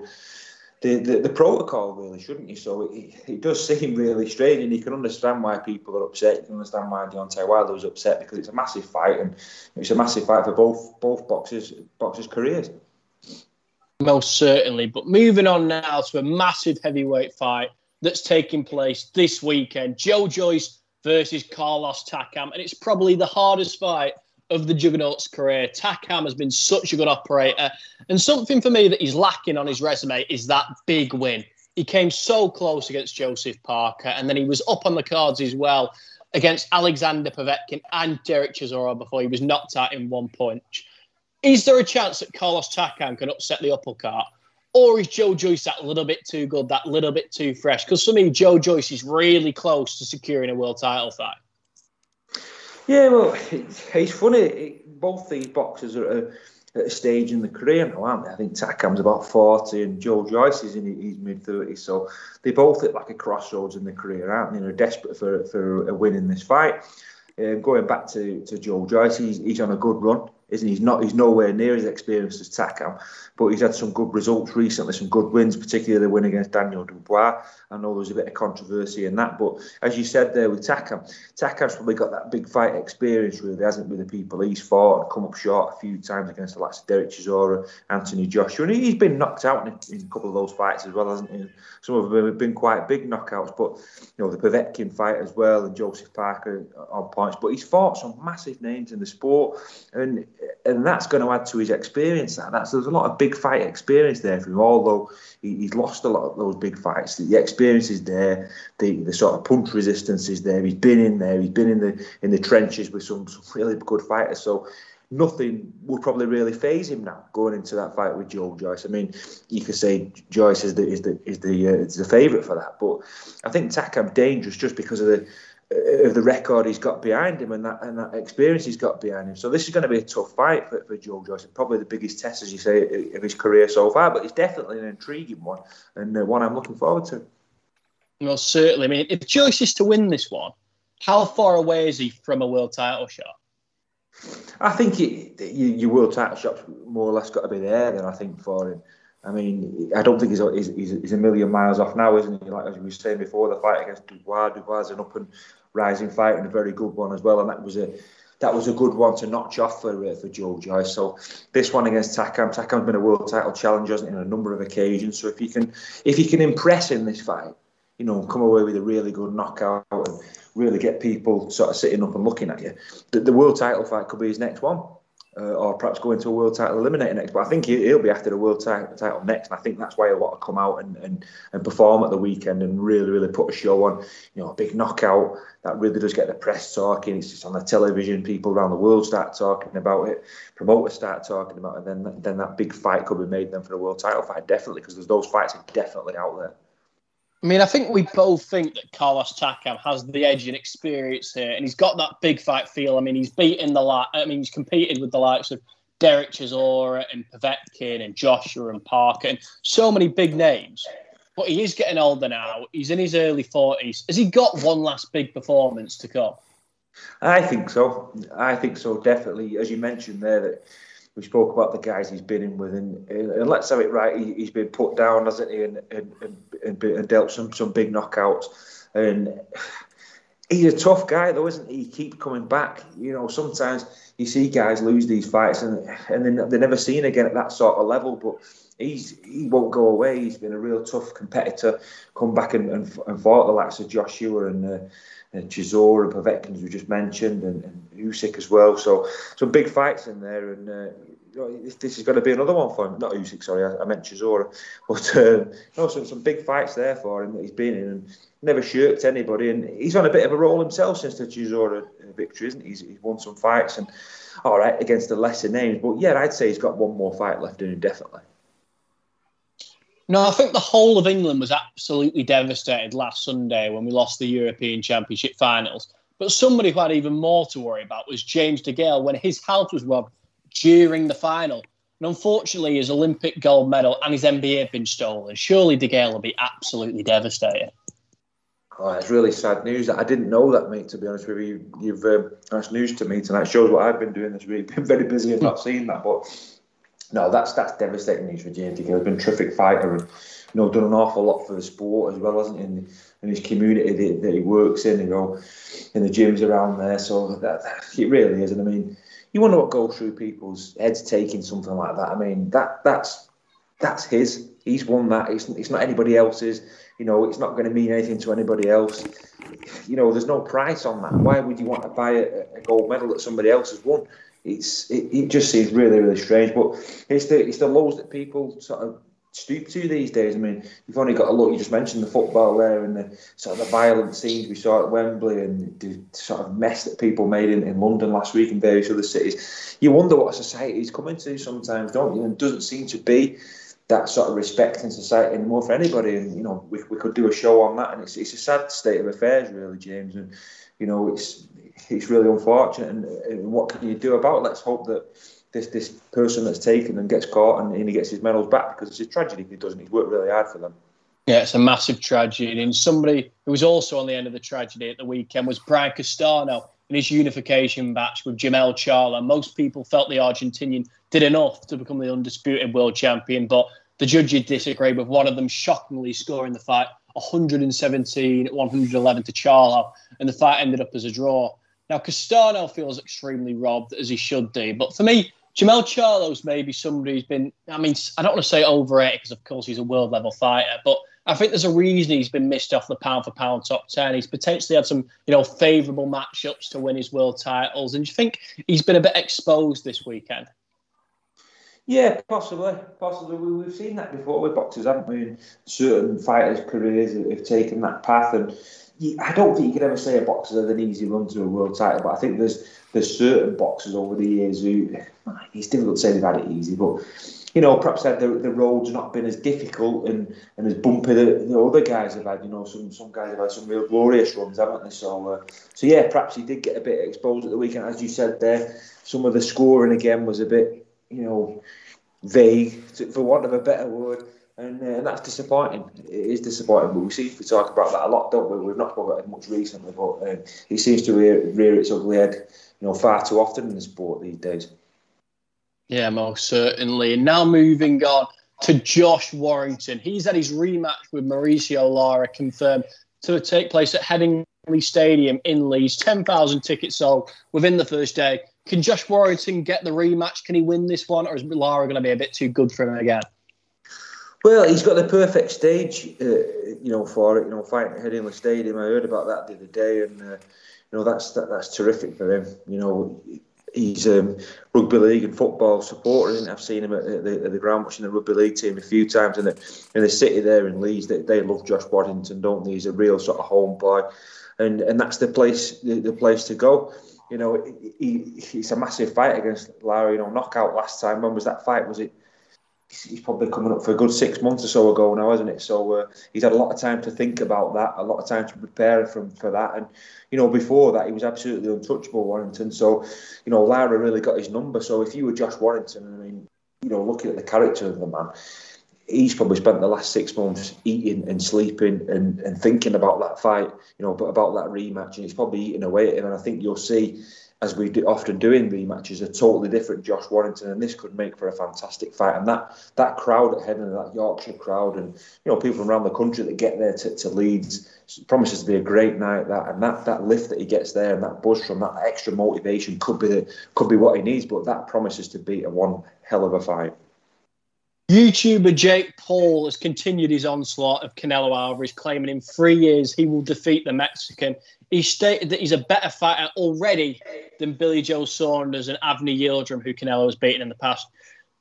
the, the, the, protocol, really, shouldn't you? So it, it does seem really strange, and you can understand why people are upset. You can understand why Deontay Wilder was upset because it's a massive fight, and it's a massive fight for both both boxers boxers' careers. Most certainly. But moving on now to a massive heavyweight fight that's taking place this weekend: Joe Joyce versus Carlos Takam, and it's probably the hardest fight of the Juggernaut's career. Takam has been such a good operator. And something for me that he's lacking on his resume is that big win. He came so close against Joseph Parker, and then he was up on the cards as well against Alexander Povetkin and Derek Chisora before he was knocked out in one punch. Is there a chance that Carlos Takam can upset the cart? Or is Joe Joyce that little bit too good, that little bit too fresh? Because for me, Joe Joyce is really close to securing a world title fight. Yeah, well, it's funny. Both these boxers are at a stage in the career now, aren't they? I think Takam's about 40 and Joe Joyce is in his mid 30s. So they both at like a crossroads in their career, aren't they? They're desperate for, for a win in this fight. Um, going back to, to Joe Joyce, he's, he's on a good run isn't he? He's not. He's nowhere near as experienced as Takam, but he's had some good results recently, some good wins, particularly the win against Daniel Dubois. I know there was a bit of controversy in that, but as you said there with Takam, Takam's probably got that big fight experience, really, hasn't with the people he's fought and come up short a few times against the likes of Derek Chisora, Anthony Joshua, and he's been knocked out in, in a couple of those fights as well, hasn't he? Some of them have been quite big knockouts, but you know the Povetkin fight as well and Joseph Parker on points, but he's fought some massive names in the sport, and and that's going to add to his experience. That that's there's a lot of big fight experience there for him. Although he, he's lost a lot of those big fights, the experience is there. The the sort of punch resistance is there. He's been in there. He's been in the in the trenches with some, some really good fighters. So nothing would probably really phase him now going into that fight with Joe Joyce. I mean, you could say Joyce is the is the is the uh, is the favourite for that, but I think Takam dangerous just because of the of the record he's got behind him and that and that experience he's got behind him. So this is going to be a tough fight for, for Joe Joyce. Probably the biggest test, as you say, of his career so far. But it's definitely an intriguing one and uh, one I'm looking forward to. Well, certainly. I mean, if Joyce is to win this one, how far away is he from a world title shot? I think it, you, your world title shot's more or less got to be there. Then I think for him. I mean, I don't think he's, he's, he's, a million miles off now, isn't he? Like as we were saying before, the fight against Dubois, Dubois is an up and rising fight and a very good one as well, and that was a that was a good one to notch off for uh, for Joe Joyce. So this one against Takam, Takam's been a world title challenger on a number of occasions. So if you can if you can impress in this fight, you know, come away with a really good knockout and really get people sort of sitting up and looking at you, the, the world title fight could be his next one uh, or perhaps go into a world title eliminator next. But I think he'll be after the world title next, and I think that's why he'll want to come out and, and, and perform at the weekend and really, really put a show on. You know, a big knockout that really does get the press talking. It's just on the television. People around the world start talking about it. Promoters start talking about it. And then, then that big fight could be made then for the world title fight, definitely, because those fights are definitely out there. I mean, I think we both think that Carlos Takam has the edge in experience here, and he's got that big fight feel. I mean, he's beaten the like. I mean, he's competed with the likes of Derek Chisora and Povetkin and Joshua and Parker and so many big names. But he is getting older now. He's in his early forties. Has he got one last big performance to come? I think so. I think so. Definitely, as you mentioned there, that we spoke about the guys he's been in with, and, and let's have it right. He, has been put down, hasn't he, and, and, and, and dealt some some big knockouts. And he's a tough guy, though, isn't he? He keeps coming back. You know, sometimes you see guys lose these fights, and and then they're never seen again at that sort of level. But he's he won't go away. He's been a real tough competitor. Come back and, and, and fought the likes of Joshua and. Uh, and Chisora and Povetkin, as we just mentioned, and, and Usyk as well. So some big fights in there, and uh, you know, this is going to be another one for him. Not Usyk, sorry, I, I meant Chisora, but uh, know, some, some big fights there for him that he's been in, and never shirked anybody. And he's on a bit of a roll himself since the Chisora victory, isn't he? He's, he's won some fights, and all right against the lesser names, but yeah, I'd say he's got one more fight left in him, definitely. No, I think the whole of England was absolutely devastated last Sunday when we lost the European Championship finals. But somebody who had even more to worry about was James DeGale when his house was robbed during the final. And unfortunately, his Olympic gold medal and his MBE have been stolen. Surely DeGale will be absolutely devastated. Oh, it's really sad news. I didn't know that, mate. To be honest with you, you've uh, that's news to me tonight. Shows what I've been doing this week. Been very busy and not seen that, but no, that's that's devastating news for James. He's been a terrific fighter and you know done an awful lot for the sport as well, hasn't he? In, in his community that, that, he works in, you know, in the gyms around there. So that, that it really is. And I mean, you wonder what goes through people's heads taking something like that. I mean, that that's that's his. He's won that. It's, it's not anybody else's. You know, it's not going to mean anything to anybody else. You know, there's no price on that. Why would you want to buy a, a gold medal that somebody else has won? It's it, it just seems really really strange. But it's the it's the lows that people sort of stoop to these days. I mean, you've only got to look. You just mentioned the football there and the sort of the violent scenes we saw at Wembley and the sort of mess that people made in, in London last week and various other cities. You wonder what a society is coming to sometimes, don't you? And doesn't seem to be that sort of respect in society anymore for anybody. And you know, we, we could do a show on that, and it's it's a sad state of affairs, really, James. And you know, it's it's really unfortunate. And, what can you do about it? Let's hope that this this person that's taken and gets caught and, and he gets his medals back because it's a tragedy if he doesn't. He's worked really hard for them. Yeah, it's a massive tragedy. And somebody who was also on the end of the tragedy at the weekend was Brian Castano in his unification match with Jermell Charlo. Most people felt the Argentinian did enough to become the undisputed world champion, but the judges disagreed with one of them shockingly scoring the fight 117 111 to Charlo, and the fight ended up as a draw. Now, Castano feels extremely robbed, as he should do. But for me, Jermell Charlo's maybe somebody who's been, I mean, I don't want to say overrated because, of course, he's a world level fighter, but I think there's a reason he's been missed off the pound for pound top 10. He's potentially had some, you know, favourable matchups to win his world titles. And do you think he's been a bit exposed this weekend? Yeah, possibly. Possibly. We, have seen that before with boxers, haven't we? And certain fighters' careers have taken that path. And I don't think you can ever say a boxer had an easy run to a world title, but I think there's there's certain boxers over the years who it's difficult to say they've had it easy, but you know, perhaps the, the road's not been as difficult and, and as bumpy that the other guys have had. You know, some some guys have had some real glorious runs, haven't they? So, uh, so yeah, perhaps he did get a bit exposed at the weekend, as you said there. Some of the scoring again was a bit, you know, vague, for want of a better word and, uh, and that's disappointing. It is disappointing, but we seem to talk about that a lot, don't we? We've not spoken about it much recently, but um, it seems to rear, rear its ugly head, you know, far too often in the sport these days. Yeah, most certainly. And now moving on to Josh Warrington. He's had his rematch with Mauricio Lara confirmed to take place at Headingley Stadium in Leeds. 10,000 tickets sold within the first day. Can Josh Warrington get the rematch? Can he win this one, or is Lara going to be a bit too good for him again? Well, he's got the perfect stage, uh, you know, for it. You know, fighting at Headingley Stadium. I heard about that the other day, and uh, you know that's that, that's terrific for him. You know, he's um, rugby league and football supporter. Isn't I've seen him at the, at the, ground watching the rugby league team a few times in the in the city there in Leeds. They, they love Josh Warrington, don't they? He's a real sort of home boy, and and that's the place the, the place to go. You know, he, he's a massive fight against Larry. You know, knockout last time. When was that fight? Was it? He's probably coming up for a good six months or so ago now, isn't it? So uh, he's had a lot of time to think about that, a lot of time to prepare from for that, and you know before that he was absolutely untouchable, Warrington. So you know Lara really got his number. So if you were Josh Warrington, I mean, you know, looking at the character of the man. He's probably spent the last six months eating and sleeping and, and thinking about that fight, you know, but about that rematch, and he's probably eating away at him. And I think you'll see as we do, often do in rematches, a totally different Josh Warrington, and this could make for a fantastic fight. And that that crowd at Headingley, that Yorkshire crowd, and you know people from around the country that get there to, to Leeds, promises to be a great night. That and that that lift that he gets there, and that buzz from that extra motivation could be the could be what he needs. But that promises to be a one hell of a fight. YouTuber Jake Paul has continued his onslaught of Canelo Alvarez, claiming in three years he will defeat the Mexican. He stated that he's a better fighter already than Billy Joe Saunders and Avni Yildirim, who Canelo has beaten in the past.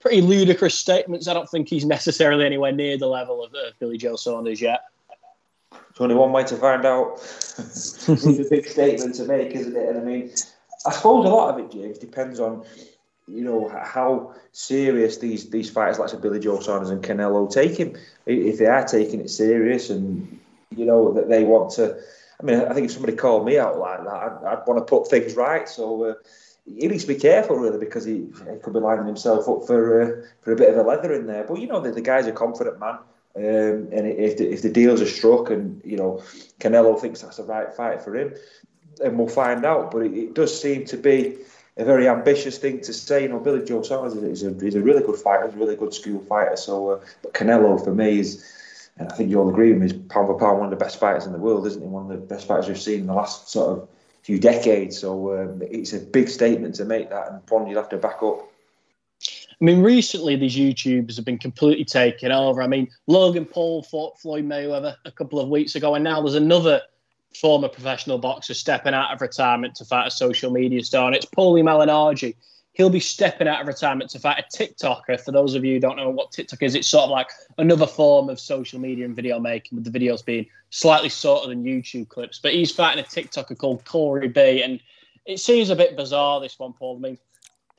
Pretty ludicrous statements. I don't think he's necessarily anywhere near the level of uh, Billy Joe Saunders yet. There's only one way to find out. it's a big statement to make, isn't it? And I mean, I suppose a lot of it, James, depends on you know how serious these these fighters like Billy Joe Saunders and Canelo take him. If they are taking it serious, and you know that they want to. I mean, I think if somebody called me out like that, I'd, I'd want to put things right. So uh, he needs to be careful, really, because he, he could be lining himself up for uh, for a bit of a leather in there. But you know, the, the guy's a confident man. Um, and if the, if the deals are struck, and you know Canelo thinks that's the right fight for him, then we'll find out. But it, it does seem to be a very ambitious thing to say. You know, Billy Joe Saunders is a, he's a really good fighter, he's a really good school fighter. So, uh, but Canelo for me is, and I think you all agree with me, is pound for pound one of the best fighters in the world, isn't he? One of the best fighters we've seen in the last sort of few decades. So um, it's a big statement to make that, and one you'll have to back up. I mean, recently these YouTubers have been completely taken over. I mean, Logan Paul fought Floyd Mayweather a couple of weeks ago, and now there's another former professional boxer stepping out of retirement to fight a social media star, and it's Paulie Malignaggi. He'll be stepping out of retirement to fight a TikToker. For those of you who don't know what TikTok is, it's sort of like another form of social media and video making, with the videos being slightly shorter than YouTube clips. But he's fighting a TikToker called Corey B, and it seems a bit bizarre. This one, Paul. I mean,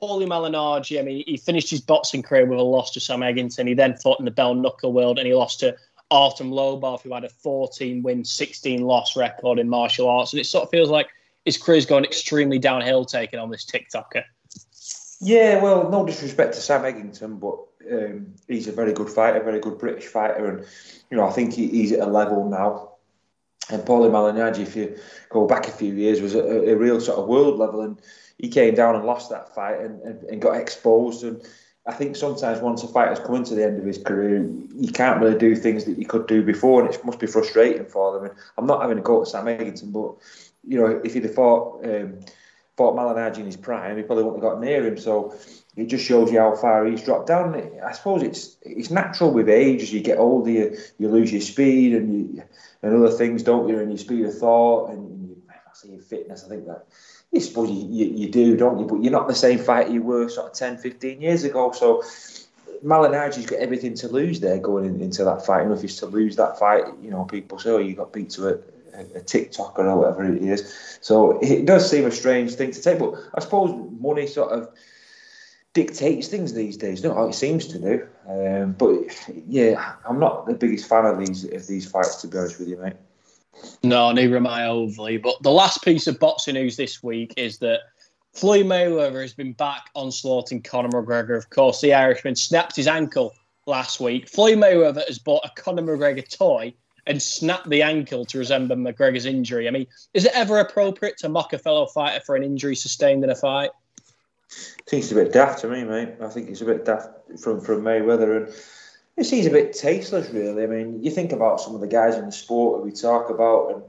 Paulie Malignaggi. I mean, he finished his boxing career with a loss to Sam Eggington. He then fought in the Bare Knuckle World, and he lost to Artem Lobov, who had a 14 win, 16 loss record in martial arts. And it sort of feels like his career's gone extremely downhill taking on this TikToker. Yeah, well, no disrespect to Sam Eggington, but um, he's a very good fighter, very good British fighter. And, you know, I think he, he's at a level now. And Paulie Malignaggi, if you go back a few years, was a, a, real sort of world level. And he came down and lost that fight and, and, and got exposed. And I think sometimes once a fighter's coming to the end of his career, you can't really do things that you could do before, and it must be frustrating for them. And I'm not having a go at Sam Eggington, but you know, if he'd have fought um, fought Malignaggi in his prime, he probably wouldn't have got near him. So it just shows you how far he's dropped down. I suppose it's it's natural with age as you get older, you, you lose your speed and you, and other things, don't you? And your speed of thought and your fitness. I think that I suppose you, you, you, do, don't you? But you're not the same fighter you were sort of 10, 15 years ago. So Malignaggi's got everything to lose there going in, into that fight. And if he's to lose that fight, you know, people say, oh, you got beat to a, a, a TikToker or whatever it is. So it does seem a strange thing to take. But I suppose money sort of dictates things these days, don't it? It seems to do. Um, but yeah, I'm not the biggest fan of these of these fights, to be honest with you, mate. No, neither am I overly. But the last piece of boxing news this week is that Floyd Mayweather has been back onslaughting Conor McGregor. Of course, the Irishman snapped his ankle last week. Floyd Mayweather has bought a Conor McGregor toy and snapped the ankle to resemble McGregor's injury. I mean, is it ever appropriate to mock a fellow fighter for an injury sustained in a fight? Seems a bit daft to me, mate. I think it's a bit daft from, from Mayweather and it seems a bit tasteless, really. I mean, you think about some of the guys in the sport that we talk about and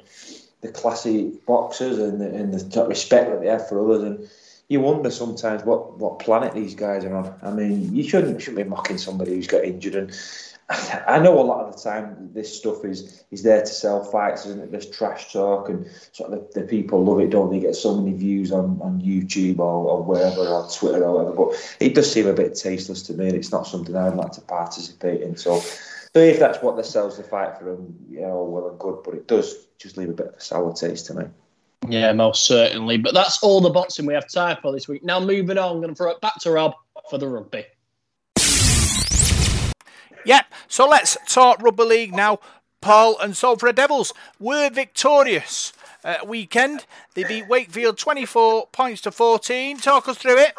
the classy boxers and the, and the respect that they have for others, and you wonder sometimes what, what planet these guys are on. I mean, you shouldn't shouldn't be mocking somebody who's got injured, and I know a lot of the time this stuff is is there to sell fights, isn't it? This trash talk and sort of the, the, people love it, don't they? Get so many views on, on YouTube or, or wherever, or Twitter or whatever. But it does seem a bit tasteless to me, and it's not something I'd like to participate in. So, so if that's what that sells the fight for them, yeah, oh, well and good. But it does just leave a bit of a sour taste to me. Yeah, most certainly. But that's all the boxing we have time for this week. Now moving on, I'm going to throw it back to Rob for the rugby. Yep, so let's talk Rugby League now. Paul and Salford Devils were victorious uh, weekend. They beat Wakefield 24 points to 14. Talk us through it.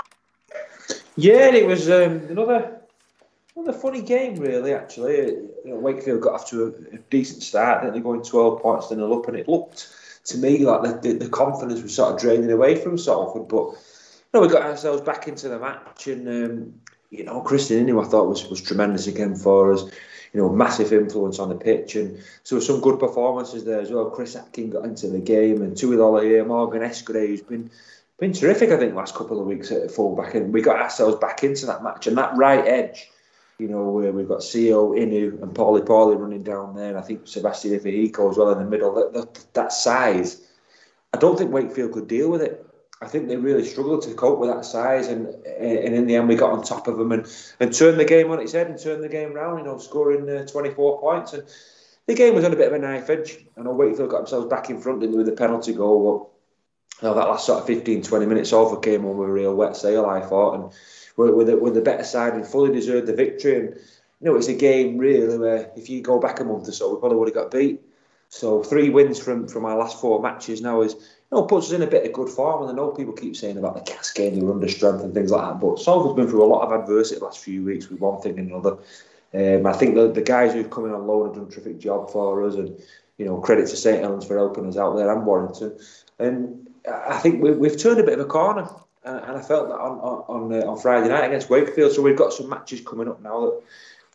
Yeah, it was um, another another funny game, really. Actually, you know, Wakefield got off to a, a decent start. Then they going 12 points, then they up, and it looked to me, like the, the, the confidence was sort of draining away from Salford. But you know, we got ourselves back into the match, and um, you know, Krisnan Inu I thought was was tremendous again for us. You know, massive influence on the pitch, and so some good performances there as well. Chris Atkin got into the game, and Tui Lolohea, Morgan Escaré, who's been been terrific. I think last couple of weeks at fullback, and we got ourselves back into that match, and that right edge. You know, where we've got Co, Inu, and Pauli Pauli running down there, and I think Sebastian Ifeiko as well in the middle. That, that, that size, I don't think Wakefield could deal with it. I think they really struggled to cope with that size, and and in the end we got on top of them and, and turned the game on its head and turned the game round. You know, scoring uh, 24 points, and the game was on a bit of a knife edge. I know Wakefield got themselves back in front with the penalty goal, but you know, that last sort of 15, 20 minutes over came on with a real wet sail. I thought, and with the, with the better side and fully deserved the victory. And you know, it's a game really where if you go back a month or so, we probably would have got beat. So three wins from from our last four matches now is you know, puts us in a bit of good form. And I know people keep saying about the cascade, you're under strength and things like that. But Salford's been through a lot of adversity the last few weeks with one thing and another. Um, I think the, the guys who've come in on loan have done a terrific job for us. And, you know, credit to St Helens for helping us out there and Warrington. And I think we, we've turned a bit of a corner. And I felt that on on, uh, on Friday night against Wakefield. So we've got some matches coming up now that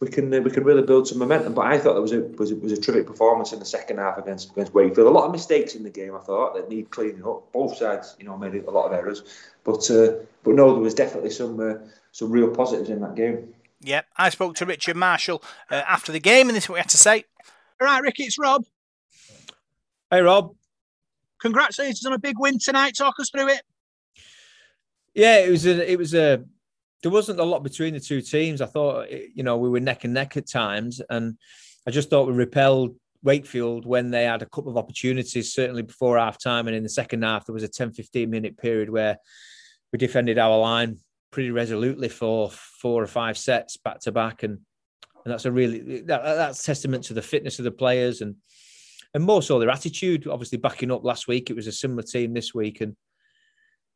we can uh, we can really build some momentum. But I thought there was a was a, was a terrific performance in the second half against against Wakefield. A lot of mistakes in the game. I thought that need cleaning up. Both sides, you know, made a lot of errors. But uh, but no, there was definitely some uh, some real positives in that game. Yep, I spoke to Richard Marshall uh, after the game, and this is what he had to say. All right, Ricky, it's Rob. Hey, Rob. Congratulations on a big win tonight. Talk us through it. Yeah, it was a it was a there wasn't a lot between the two teams. I thought, eh, you know, we were neck and neck at times, and I just thought we repelled Wakefield when they had a couple of opportunities, certainly before half time. And in the second half, there was a 10 15 minute period where we defended our line pretty resolutely for four or five sets back to back. And, and that's a really, that, that's testament to the fitness of the players and, and more so their attitude. Obviously, backing up last week, it was a similar team this week. And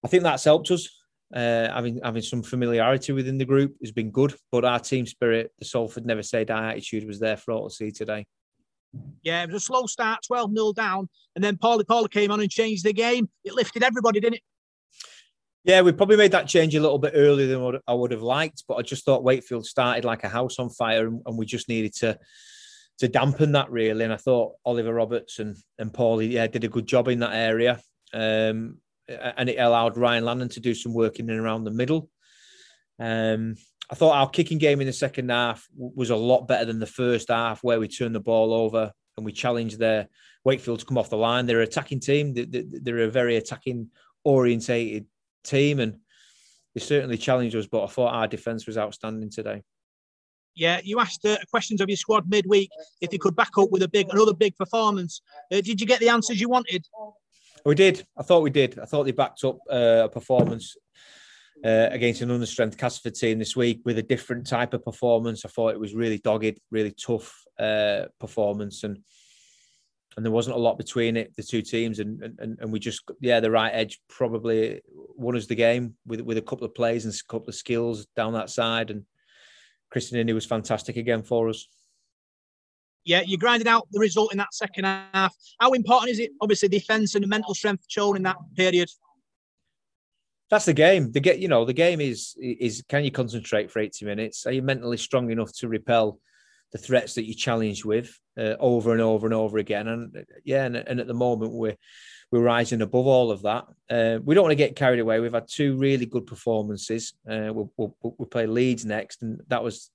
I think that's helped us uh, having having some familiarity within the group has been good. But our team spirit, the Salford never say die attitude, was there for all to see today. Yeah, it was a slow start, 12 0 down, and then Pauli Pauli came on and changed the game. It lifted everybody, didn't it? Yeah, we probably made that change a little bit earlier than what I would have liked, but I just thought Wakefield started like a house on fire, and we just needed to to dampen that really. And I thought Oliver Roberts and and Pauli, yeah, did a good job in that area. Um, and it allowed Ryan Lannon to do some work in and around the middle. Um, I thought our kicking game in the second half was a lot better than the first half, where we turned the ball over and we challenged their Wakefield to come off the line. They're an attacking team. They're a very attacking orientated team, and they certainly challenged us. But I thought our defence was outstanding today. Yeah, you asked uh, questions of your squad midweek if you could back up with a big another big performance. Uh, did you get the answers you wanted? We did. I thought we did. I thought they backed up uh, a performance uh, against an understrength Castleford team this week with a different type of performance. I thought it was really dogged, really tough uh, performance, and and there wasn't a lot between it, the two teams, and and and we just yeah, the right edge probably won us the game with with a couple of plays and a couple of skills down that side, and Krisnan Inu was fantastic again for us yeah, you grinded out the result in that second half. How important is it? Obviously, defense and the mental strength shown in that period. That's the game. The get, you know, the game is is can you concentrate for eighty minutes? Are you mentally strong enough to repel the threats that you challenge with uh, over and over and over again? And yeah, and, and, at the moment we're we're rising above all of that. Uh, we don't want to get carried away. We've had two really good performances. Uh, we'll, we'll, we'll play Leeds next, and that was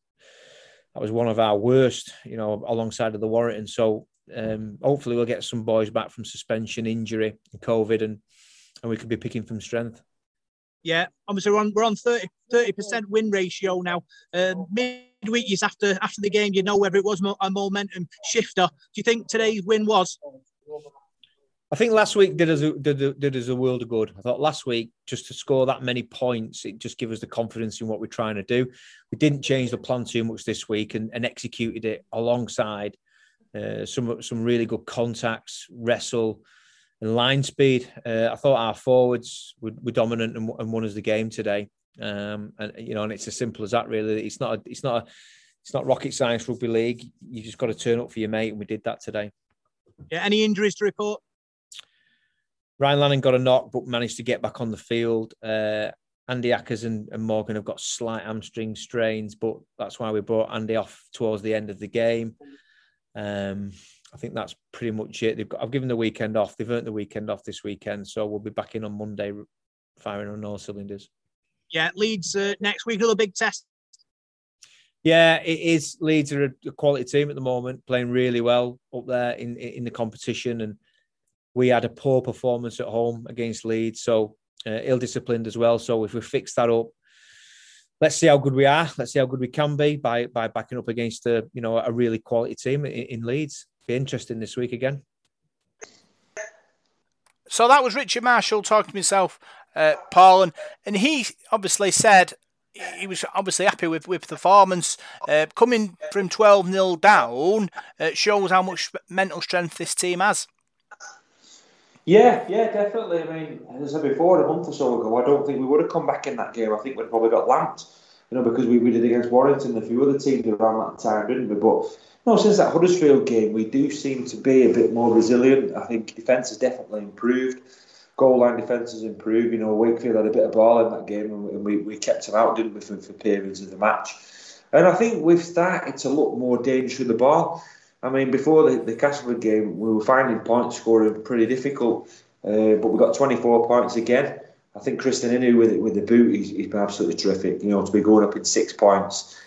that was one of our worst, you know, alongside of the Warrington. So um, hopefully we'll get some boys back from suspension, injury, and COVID, and and we could be picking from strength. Yeah, obviously we're on we're on 30 percent win ratio now. Um, midweek is after after the game, you know whether it was a momentum shifter. Do you think today's win was? I think last week did us did, did us a world of good. I thought last week just to score that many points, it just gives us the confidence in what we're trying to do. We didn't change the plan too much this week and, and executed it alongside uh, some some really good contacts, wrestle, and line speed. Uh, I thought our forwards were, were dominant and, and, won us the game today. Um, and you know, and it's as simple as that. Really, it's not a, it's not a, it's not rocket science rugby league. You just got to turn up for your mate, and we did that today. Yeah. Any injuries to report? Ryan Lannon got a knock, but managed to get back on the field. Uh, Andy Ackers and, and, Morgan have got slight hamstring strains, but that's why we brought Andy off towards the end of the game. Um, I think that's pretty much it. They've got, I've given the weekend off. They've earned the weekend off this weekend, so we'll be back in on Monday, firing on all cylinders. Yeah, Leeds uh, next week, another big test. Yeah, it is. Leeds are a quality team at the moment, playing really well up there in in the competition, and we had a poor performance at home against Leeds, so uh, ill-disciplined as well. So if we fix that up, let's see how good we are. Let's see how good we can be by by backing up against a you know a really quality team in, in Leeds. Be interesting this week again. So that was Richard Marshall talking to himself, uh, Paul, and, and he obviously said he was obviously happy with with performance. Uh, coming from 12 0 down uh, shows how much mental strength this team has. Yeah, yeah, definitely. I mean, as I said before, a month or so ago, I don't think we would have come back in that game. I think we'd probably got lamped, you know, because we, we did against Warrington and a few other teams around that time, didn't we? But no, since that Huddersfield game, we do seem to be a bit more resilient. I think defence has definitely improved. Goal line defence has improved. You know, Wakefield had a bit of ball in that game, and we, we kept them out, didn't we, for, for periods of the match. And I think we've started to look more dangerous with the ball. I mean, before the, the Castleford game, we were finding point scoring pretty difficult, uh, but we got 24 points again. I think Krisnan Inu with with the boot, he's, he's been absolutely terrific. You know, to be going up in six points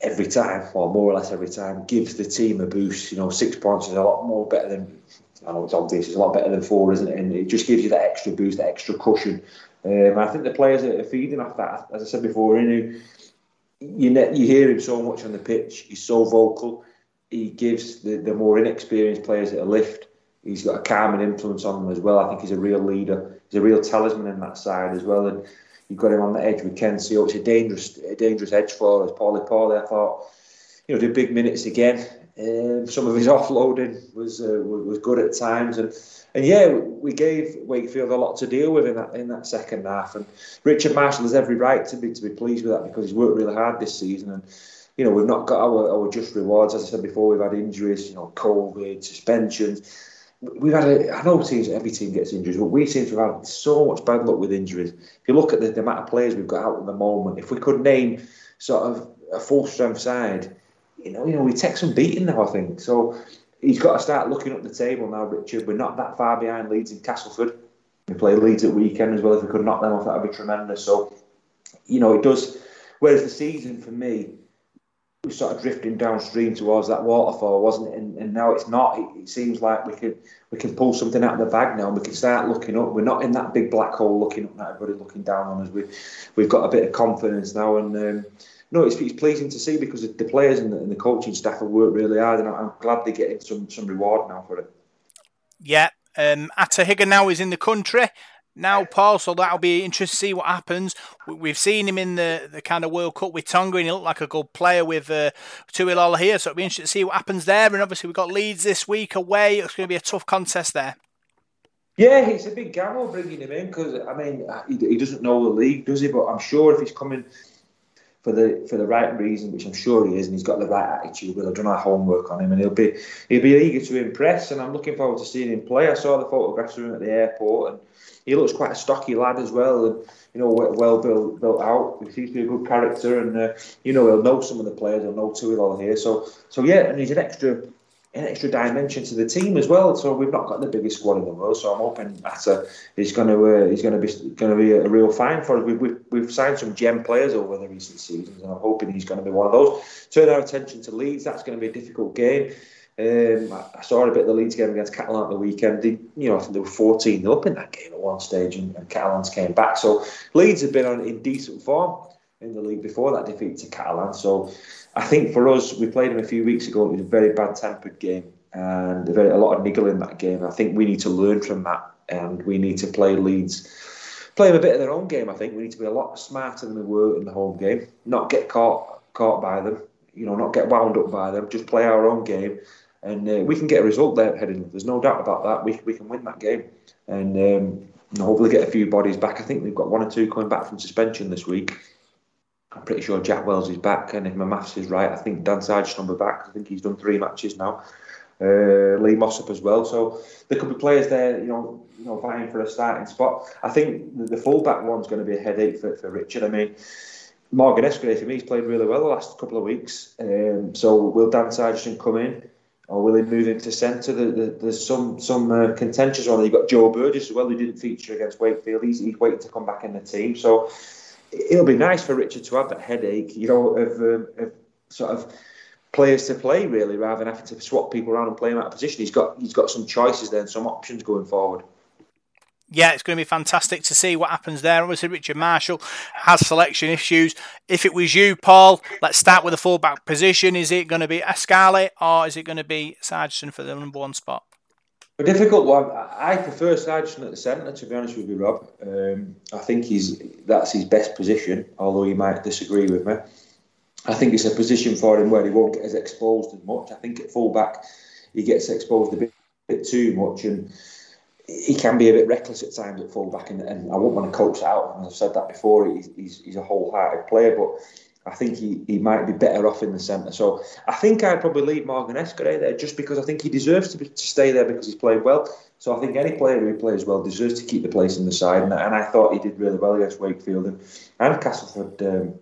every time, or more or less every time, gives the team a boost. You know, six points is a lot more better than I know it's obvious, it's a lot better than four, isn't it? And it just gives you that extra boost, that extra cushion. Um, I think the players are feeding off that. As I said before, Inu, you you hear him so much on the pitch. He's so vocal he gives the, the more inexperienced players a lift. He's got a calming influence on them as well. I think he's a real leader. He's a real talisman in that side as well. And you've got him on the edge with Ken Sio. It's a dangerous, a dangerous edge for us. Pauli Pauli, I thought, you know, did big minutes again. Um, some of his offloading was uh, was good at times, and and yeah, we gave Wakefield a lot to deal with in that in that second half. And Richard Marshall has every right to be to be pleased with that because he's worked really hard this season and you know, we've not got our, our just rewards. As I said before, we've had injuries, you know, COVID, suspensions. We've had, a, I know teams, every team gets injuries, but we seem to have had so much bad luck with injuries. If you look at the, the amount of players we've got out at the moment, if we could name sort of a full strength side, you know, you know, we take some beating now, I think. So he's got to start looking up the table now, Richard. We're not that far behind Leeds and Castleford. We play Leeds at weekend as well. If we could knock them off, that would be tremendous. So, you know, it does. Whereas the season for me, was sort of drifting downstream towards that waterfall, wasn't it? And, and now it's not. It, it, seems like we can we can pull something out of the bag now, and we can start looking up. We're not in that big black hole looking up, everybody looking down on us. We've we've got a bit of confidence now, and um, no, it's, it's pleasing to see because the players and the, and the coaching staff have worked really hard, and I'm glad they're getting some some reward now for it. Yeah, um, Ata Hingano now is in the country now, Paul. So that'll be interesting to see what happens. We've seen him in the, the kind of World Cup with Tonga, and he looked like a good player with uh, Tui Lolohea. So it'll be interesting to see what happens there. And obviously, we've got Leeds this week away. It's going to be a tough contest there. Yeah, it's a big gamble bringing him in because I mean he, he doesn't know the league, does he? But I'm sure if he's coming for the for the right reason, which I'm sure he is, and he's got the right attitude. We'll have done our homework on him, and he'll be he'll be eager to impress. And I'm looking forward to seeing him play. I saw the photographs of him at the airport, and he looks quite a stocky lad as well, and you know well built built out. He seems to be a good character, and uh, you know he'll know some of the players. He'll know all here. So so yeah, and he's an extra an extra dimension to the team as well. So we've not got the biggest squad in the world. So I'm hoping uh, he's going to uh, he's going to be going to be a real find for us. We've, we've, we've signed some gem players over the recent seasons, and I'm hoping he's going to be one of those. Turn our attention to Leeds. That's going to be a difficult game. Um, I saw a bit of the Leeds game against Catalan at the weekend. They, you know, I think they were 14 up in that game at one stage, and, and Catalans came back. So Leeds have been on in decent form in the league before that defeat to Catalan. So I think for us, we played them a few weeks ago. It was a very bad tempered game and a, very, a lot of niggle in that game. I think we need to learn from that, and we need to play Leeds. Play them a bit of their own game. I think we need to be a lot smarter than we were in the home game. Not get caught caught by them. You know, not get wound up by them. Just play our own game and uh, we can get a result there heading. There's no doubt about that. We, we can win that game, and um, hopefully get a few bodies back. I think we've got one or two coming back from suspension this week. I'm pretty sure Jack Wells is back, and if my maths is right, I think Dan will be back. I think he's done three matches now. uh, Lee Mossop as well. So there could be players there, you know, you know, vying for a starting spot. I think the, the fullback one's going to be a headache for, for Richard. I mean, Morgan Escaré for me, he's played really well the last couple of weeks. Um, so will Dan Sarginson come in? Or will he move into centre? The, the, there's some some uh, contentious on. You've got Joe Burgess as well, who didn't feature against Wakefield. He's, he's waiting to come back in the team. So it'll be nice for Richard to have that headache, you know, of, um, of sort of players to play really, rather than having to swap people around and play them out of position. He's got he's got some choices there and some options going forward yeah, it's going to be fantastic to see what happens there. Obviously, Richard Marshall has selection issues. If it was you, Paul, let's start with the fullback position. Is it going to be Escaré or is it going to be Sarginson for the number one spot? A difficult one. I prefer Sarginson at the centre, to be honest with you, Rob. Um, I think he's that's his best position, although he might disagree with me. I think it's a position for him where he won't get as exposed as much. I think at fullback he gets exposed a bit, bit too much and he can be a bit reckless at times at fullback, and, and I won't want to coach out. And I've said that before. He's, he's, he's a wholehearted player, but I think he, he might be better off in the centre. So I think I'd probably leave Morgan Escaré there just because I think he deserves to, be, to stay there because he's played well. So I think any player who plays well deserves to keep the place in the side, and, and I thought he did really well against Wakefield and, and Castleford. Um,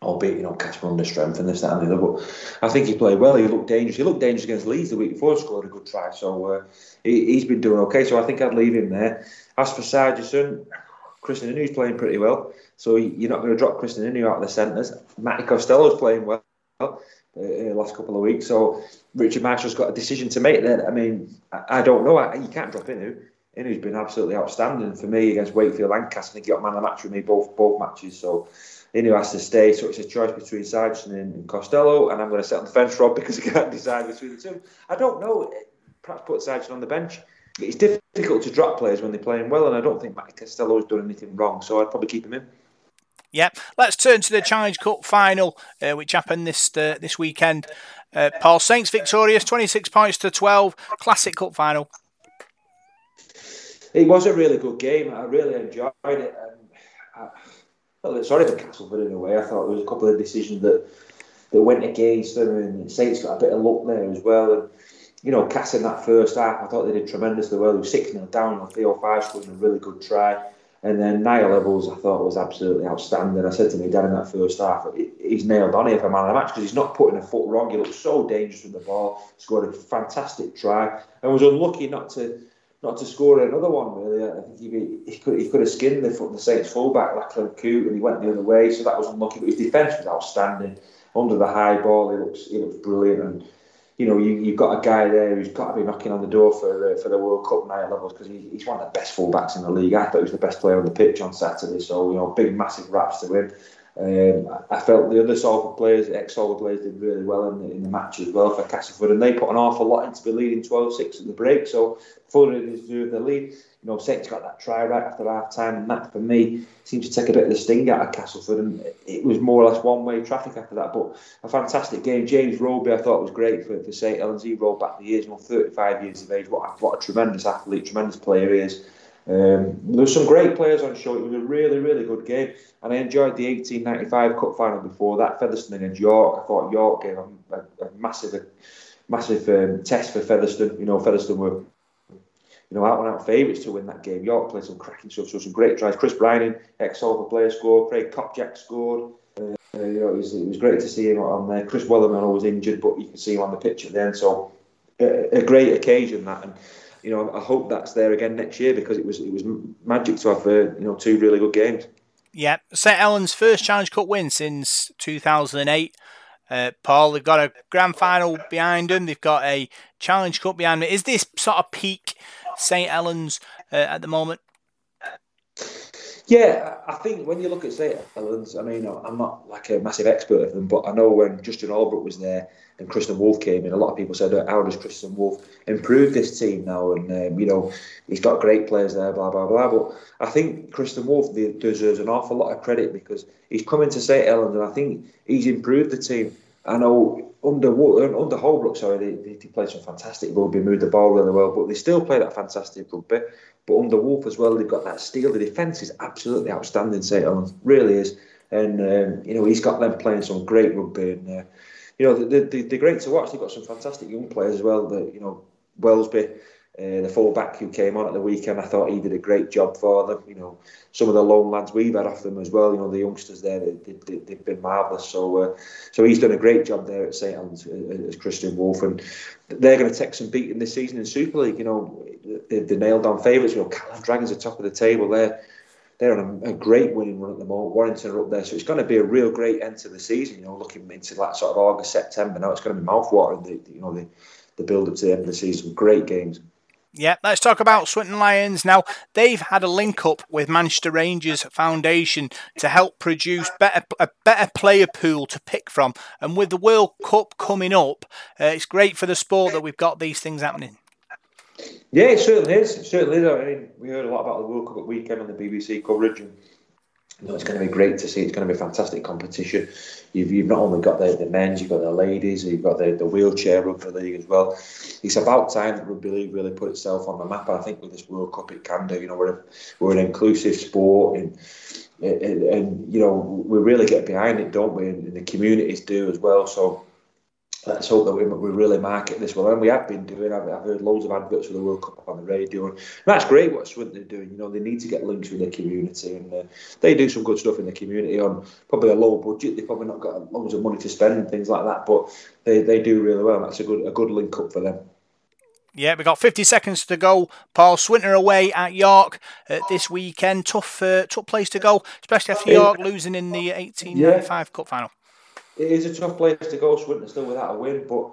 albeit you know Casper under strength and this that and the other. But I think he played well. He looked dangerous. He looked dangerous against Leeds the week before. Scored a good try. So uh, he, has been doing okay. So I think I'd leave him there. As for Sarginson, Krisnan Inu's playing pretty well. So you're not going to drop Krisnan Inu out of the centres. Matty Costello's playing well. Uh, in the last couple of weeks, so Richard Marshall's got a decision to make. There, I mean, I, I don't know. I, you can't drop Inu. Inu's been absolutely outstanding for me against Wakefield and think he got man of the match with me both both matches. So Inu has to stay, so it's a choice between Sarginson and Costello, and I'm going to sit on the fence, Rob, because I can't decide between the two. I don't know. Perhaps put Sarginson on the bench. It's difficult to drop players when they're playing well, and I don't think Matty Costello has done anything wrong, so I'd probably keep him in. Yep. Let's turn to the Challenge Cup final, uh, which happened this uh, this weekend. Uh, Paul Saints victorious, 26 points to 12. Classic Cup final. It was a really good game. I really enjoyed it. I, felt sorry for Castleford in a way. I thought there was a couple of decisions that that went against them, and Saints got a bit of luck there as well. And you know, Cass in that first half, I thought they did tremendously well. They were 6 0 down on 305, scoring a really good try. And then Niall Evalds, I thought was absolutely outstanding. I said to my dad in that first half, he's nailed on here for a man of the match because he's not putting a foot wrong. He looked so dangerous with the ball, scored a fantastic try, and was unlucky not to not to score another one. Really, I think he, he could he could have skinned the, the Saints fullback Lachlan Coote, and he went the other way, so that was unlucky. But his defence was outstanding under the high ball. He looks he looks brilliant, and you know you you've got a guy there who's got to be knocking on the door for uh, for the World Cup night levels because he, he's one of the best fullbacks in the league. I thought he was the best player on the pitch on Saturday, so you know big massive raps to him. Um, I felt the other Salford players, ex Salford players, did really well in the, in the match as well for Castleford, and they put an awful lot into the leading 12 6 at the break. So, fully deserved the lead. You know, Saints got that try right after half time, and that for me seemed to take a bit of the sting out of Castleford, and it was more or less one way traffic after that. But a fantastic game. James Roby, I thought was great for, for St Helens. He rolled back the years, you know, 35 years of age. What, what a tremendous athlete, tremendous player he is. Um, there were some great players on show. It was a really, really good game, and I enjoyed the 1895 Cup final before that. Featherstone against York. I thought York gave a, a, a massive, a massive um, test for Featherstone. You know, Featherstone were, you know, out and out favourites to win that game. York played some cracking stuff, so some great tries. Kriss Brining, ex-Salford player, scored. Craig Kopczak scored. Uh, you know, it was, it was great to see him on there. Chris Wellerman was injured, but you can see him on the pitch at the end. So, a, a great occasion that and you know, I hope that's there again next year because it was it was magic to have uh, you know two really good games. Yeah, St Helens' first Challenge Cup win since 2008. Uh, Paul, they've got a grand final behind them. They've got a Challenge Cup behind them. Is this sort of peak St Helens uh, at the moment? Yeah, I think when you look at St Helens, I mean, I'm not like a massive expert of them, but I know when Justin Holbrook was there and Kristian Woolf came in, a lot of people said, "How does Kristian Woolf improve this team now?" And um, you know, he's got great players there, blah blah blah. But I think Kristian Woolf deserves an awful lot of credit because he's coming to St Helens, and I think he's improved the team. I know under under Holbrook, sorry, they, they played some fantastic rugby, moved the ball really well, but they still play that fantastic rugby. But under Woolf as well, they've got that steel. The defence is absolutely outstanding. St Helens really is, and um, you know he's got them playing some great rugby. And uh, you know, they're, they're great to watch. They've got some fantastic young players as well. The, you know, Welsby, uh, the fullback who came on at the weekend, I thought he did a great job for them. You know, some of the lone lads we've had off them as well. You know, the youngsters there, they, they, they've been marvellous. So, uh, so he's done a great job there at St Helens uh, as Kristian Woolf, and they're going to take some beating this season in Super League. You know, the, they nailed on favourites. You know, Catalans Dragons are top of the table there. They're on a, a, great winning run at the moment. Warrington are up there, so it's going to be a real great end to the season. You know, looking into that sort of August, September. Now it's going to be mouthwatering. The, you know, the, the build up to the end of the season. Great games. Yeah, let's talk about Swinton Lions. Now, they've had a link up with Manchester Rangers Foundation to help produce better, a better player pool to pick from. And with the World Cup coming up, uh, it's great for the sport that we've got these things happening. Yeah, it certainly is. It certainly is. I mean, we heard a lot about the World Cup at weekend on the BBC coverage, and you know, it's going to be great to see. It's going to be fantastic competition. You've, you've not only got the, the men's, you've got the ladies, you've got the, the wheelchair rugby league as well. It's about time that rugby league really put itself on the map. I think with this World Cup, it can do. You know, we're a, we're an inclusive sport, and, and, and you know we really get behind it, don't we? And, and the communities do as well. So let's hope that we, we really market this well. And we have been doing. I've, I've heard loads of adverts for the World Cup on the radio, and that's great. What Swinton are doing, you know, they need to get links with the community, and uh, they do some good stuff in the community on probably a low budget. They've probably not got loads of money to spend and things like that, but they, they do really well. That's a good a good link up for them. Yeah, we've got 50 seconds to go. Paul Swinton away at York uh, this weekend. Tough, uh, tough place to go, especially after York losing in the 1895 yeah. Cup final it is a tough place to go. Swinton still without a win, but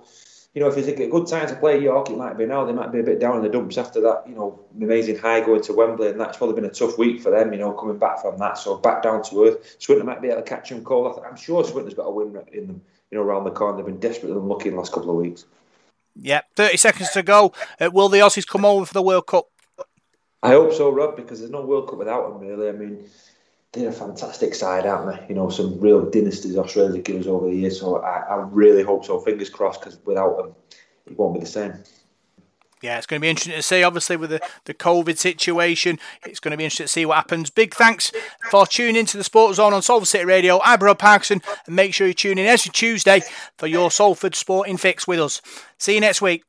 you know if it's a good time to play York, it might be now. They might be a bit down in the dumps after that. You know, amazing high going to Wembley, and that's probably been a tough week for them. You know, coming back from that, so back down to earth. Swinton might be able to catch them cold. I'm sure Swinton's got a win in them. You know, around the corner. They've been desperately unlucky in the last couple of weeks. Yeah, 30 seconds to go. Uh, will the Aussies come over for the World Cup? I hope so, Rob, because there's no World Cup without them, really. I mean, they're a fantastic side, aren't they? You know, some real dynasties Australia give us over the years. So I, I really hope so. Fingers crossed, because without them, it won't be the same. Yeah, it's going to be interesting to see. Obviously, with the, the COVID situation, it's going to be interesting to see what happens. Big thanks for tuning into the Sports Zone on Salford City Radio. I'm Rob Parkinson, and make sure you tune in every Tuesday for your Salford Sporting Fix with us. See you next week.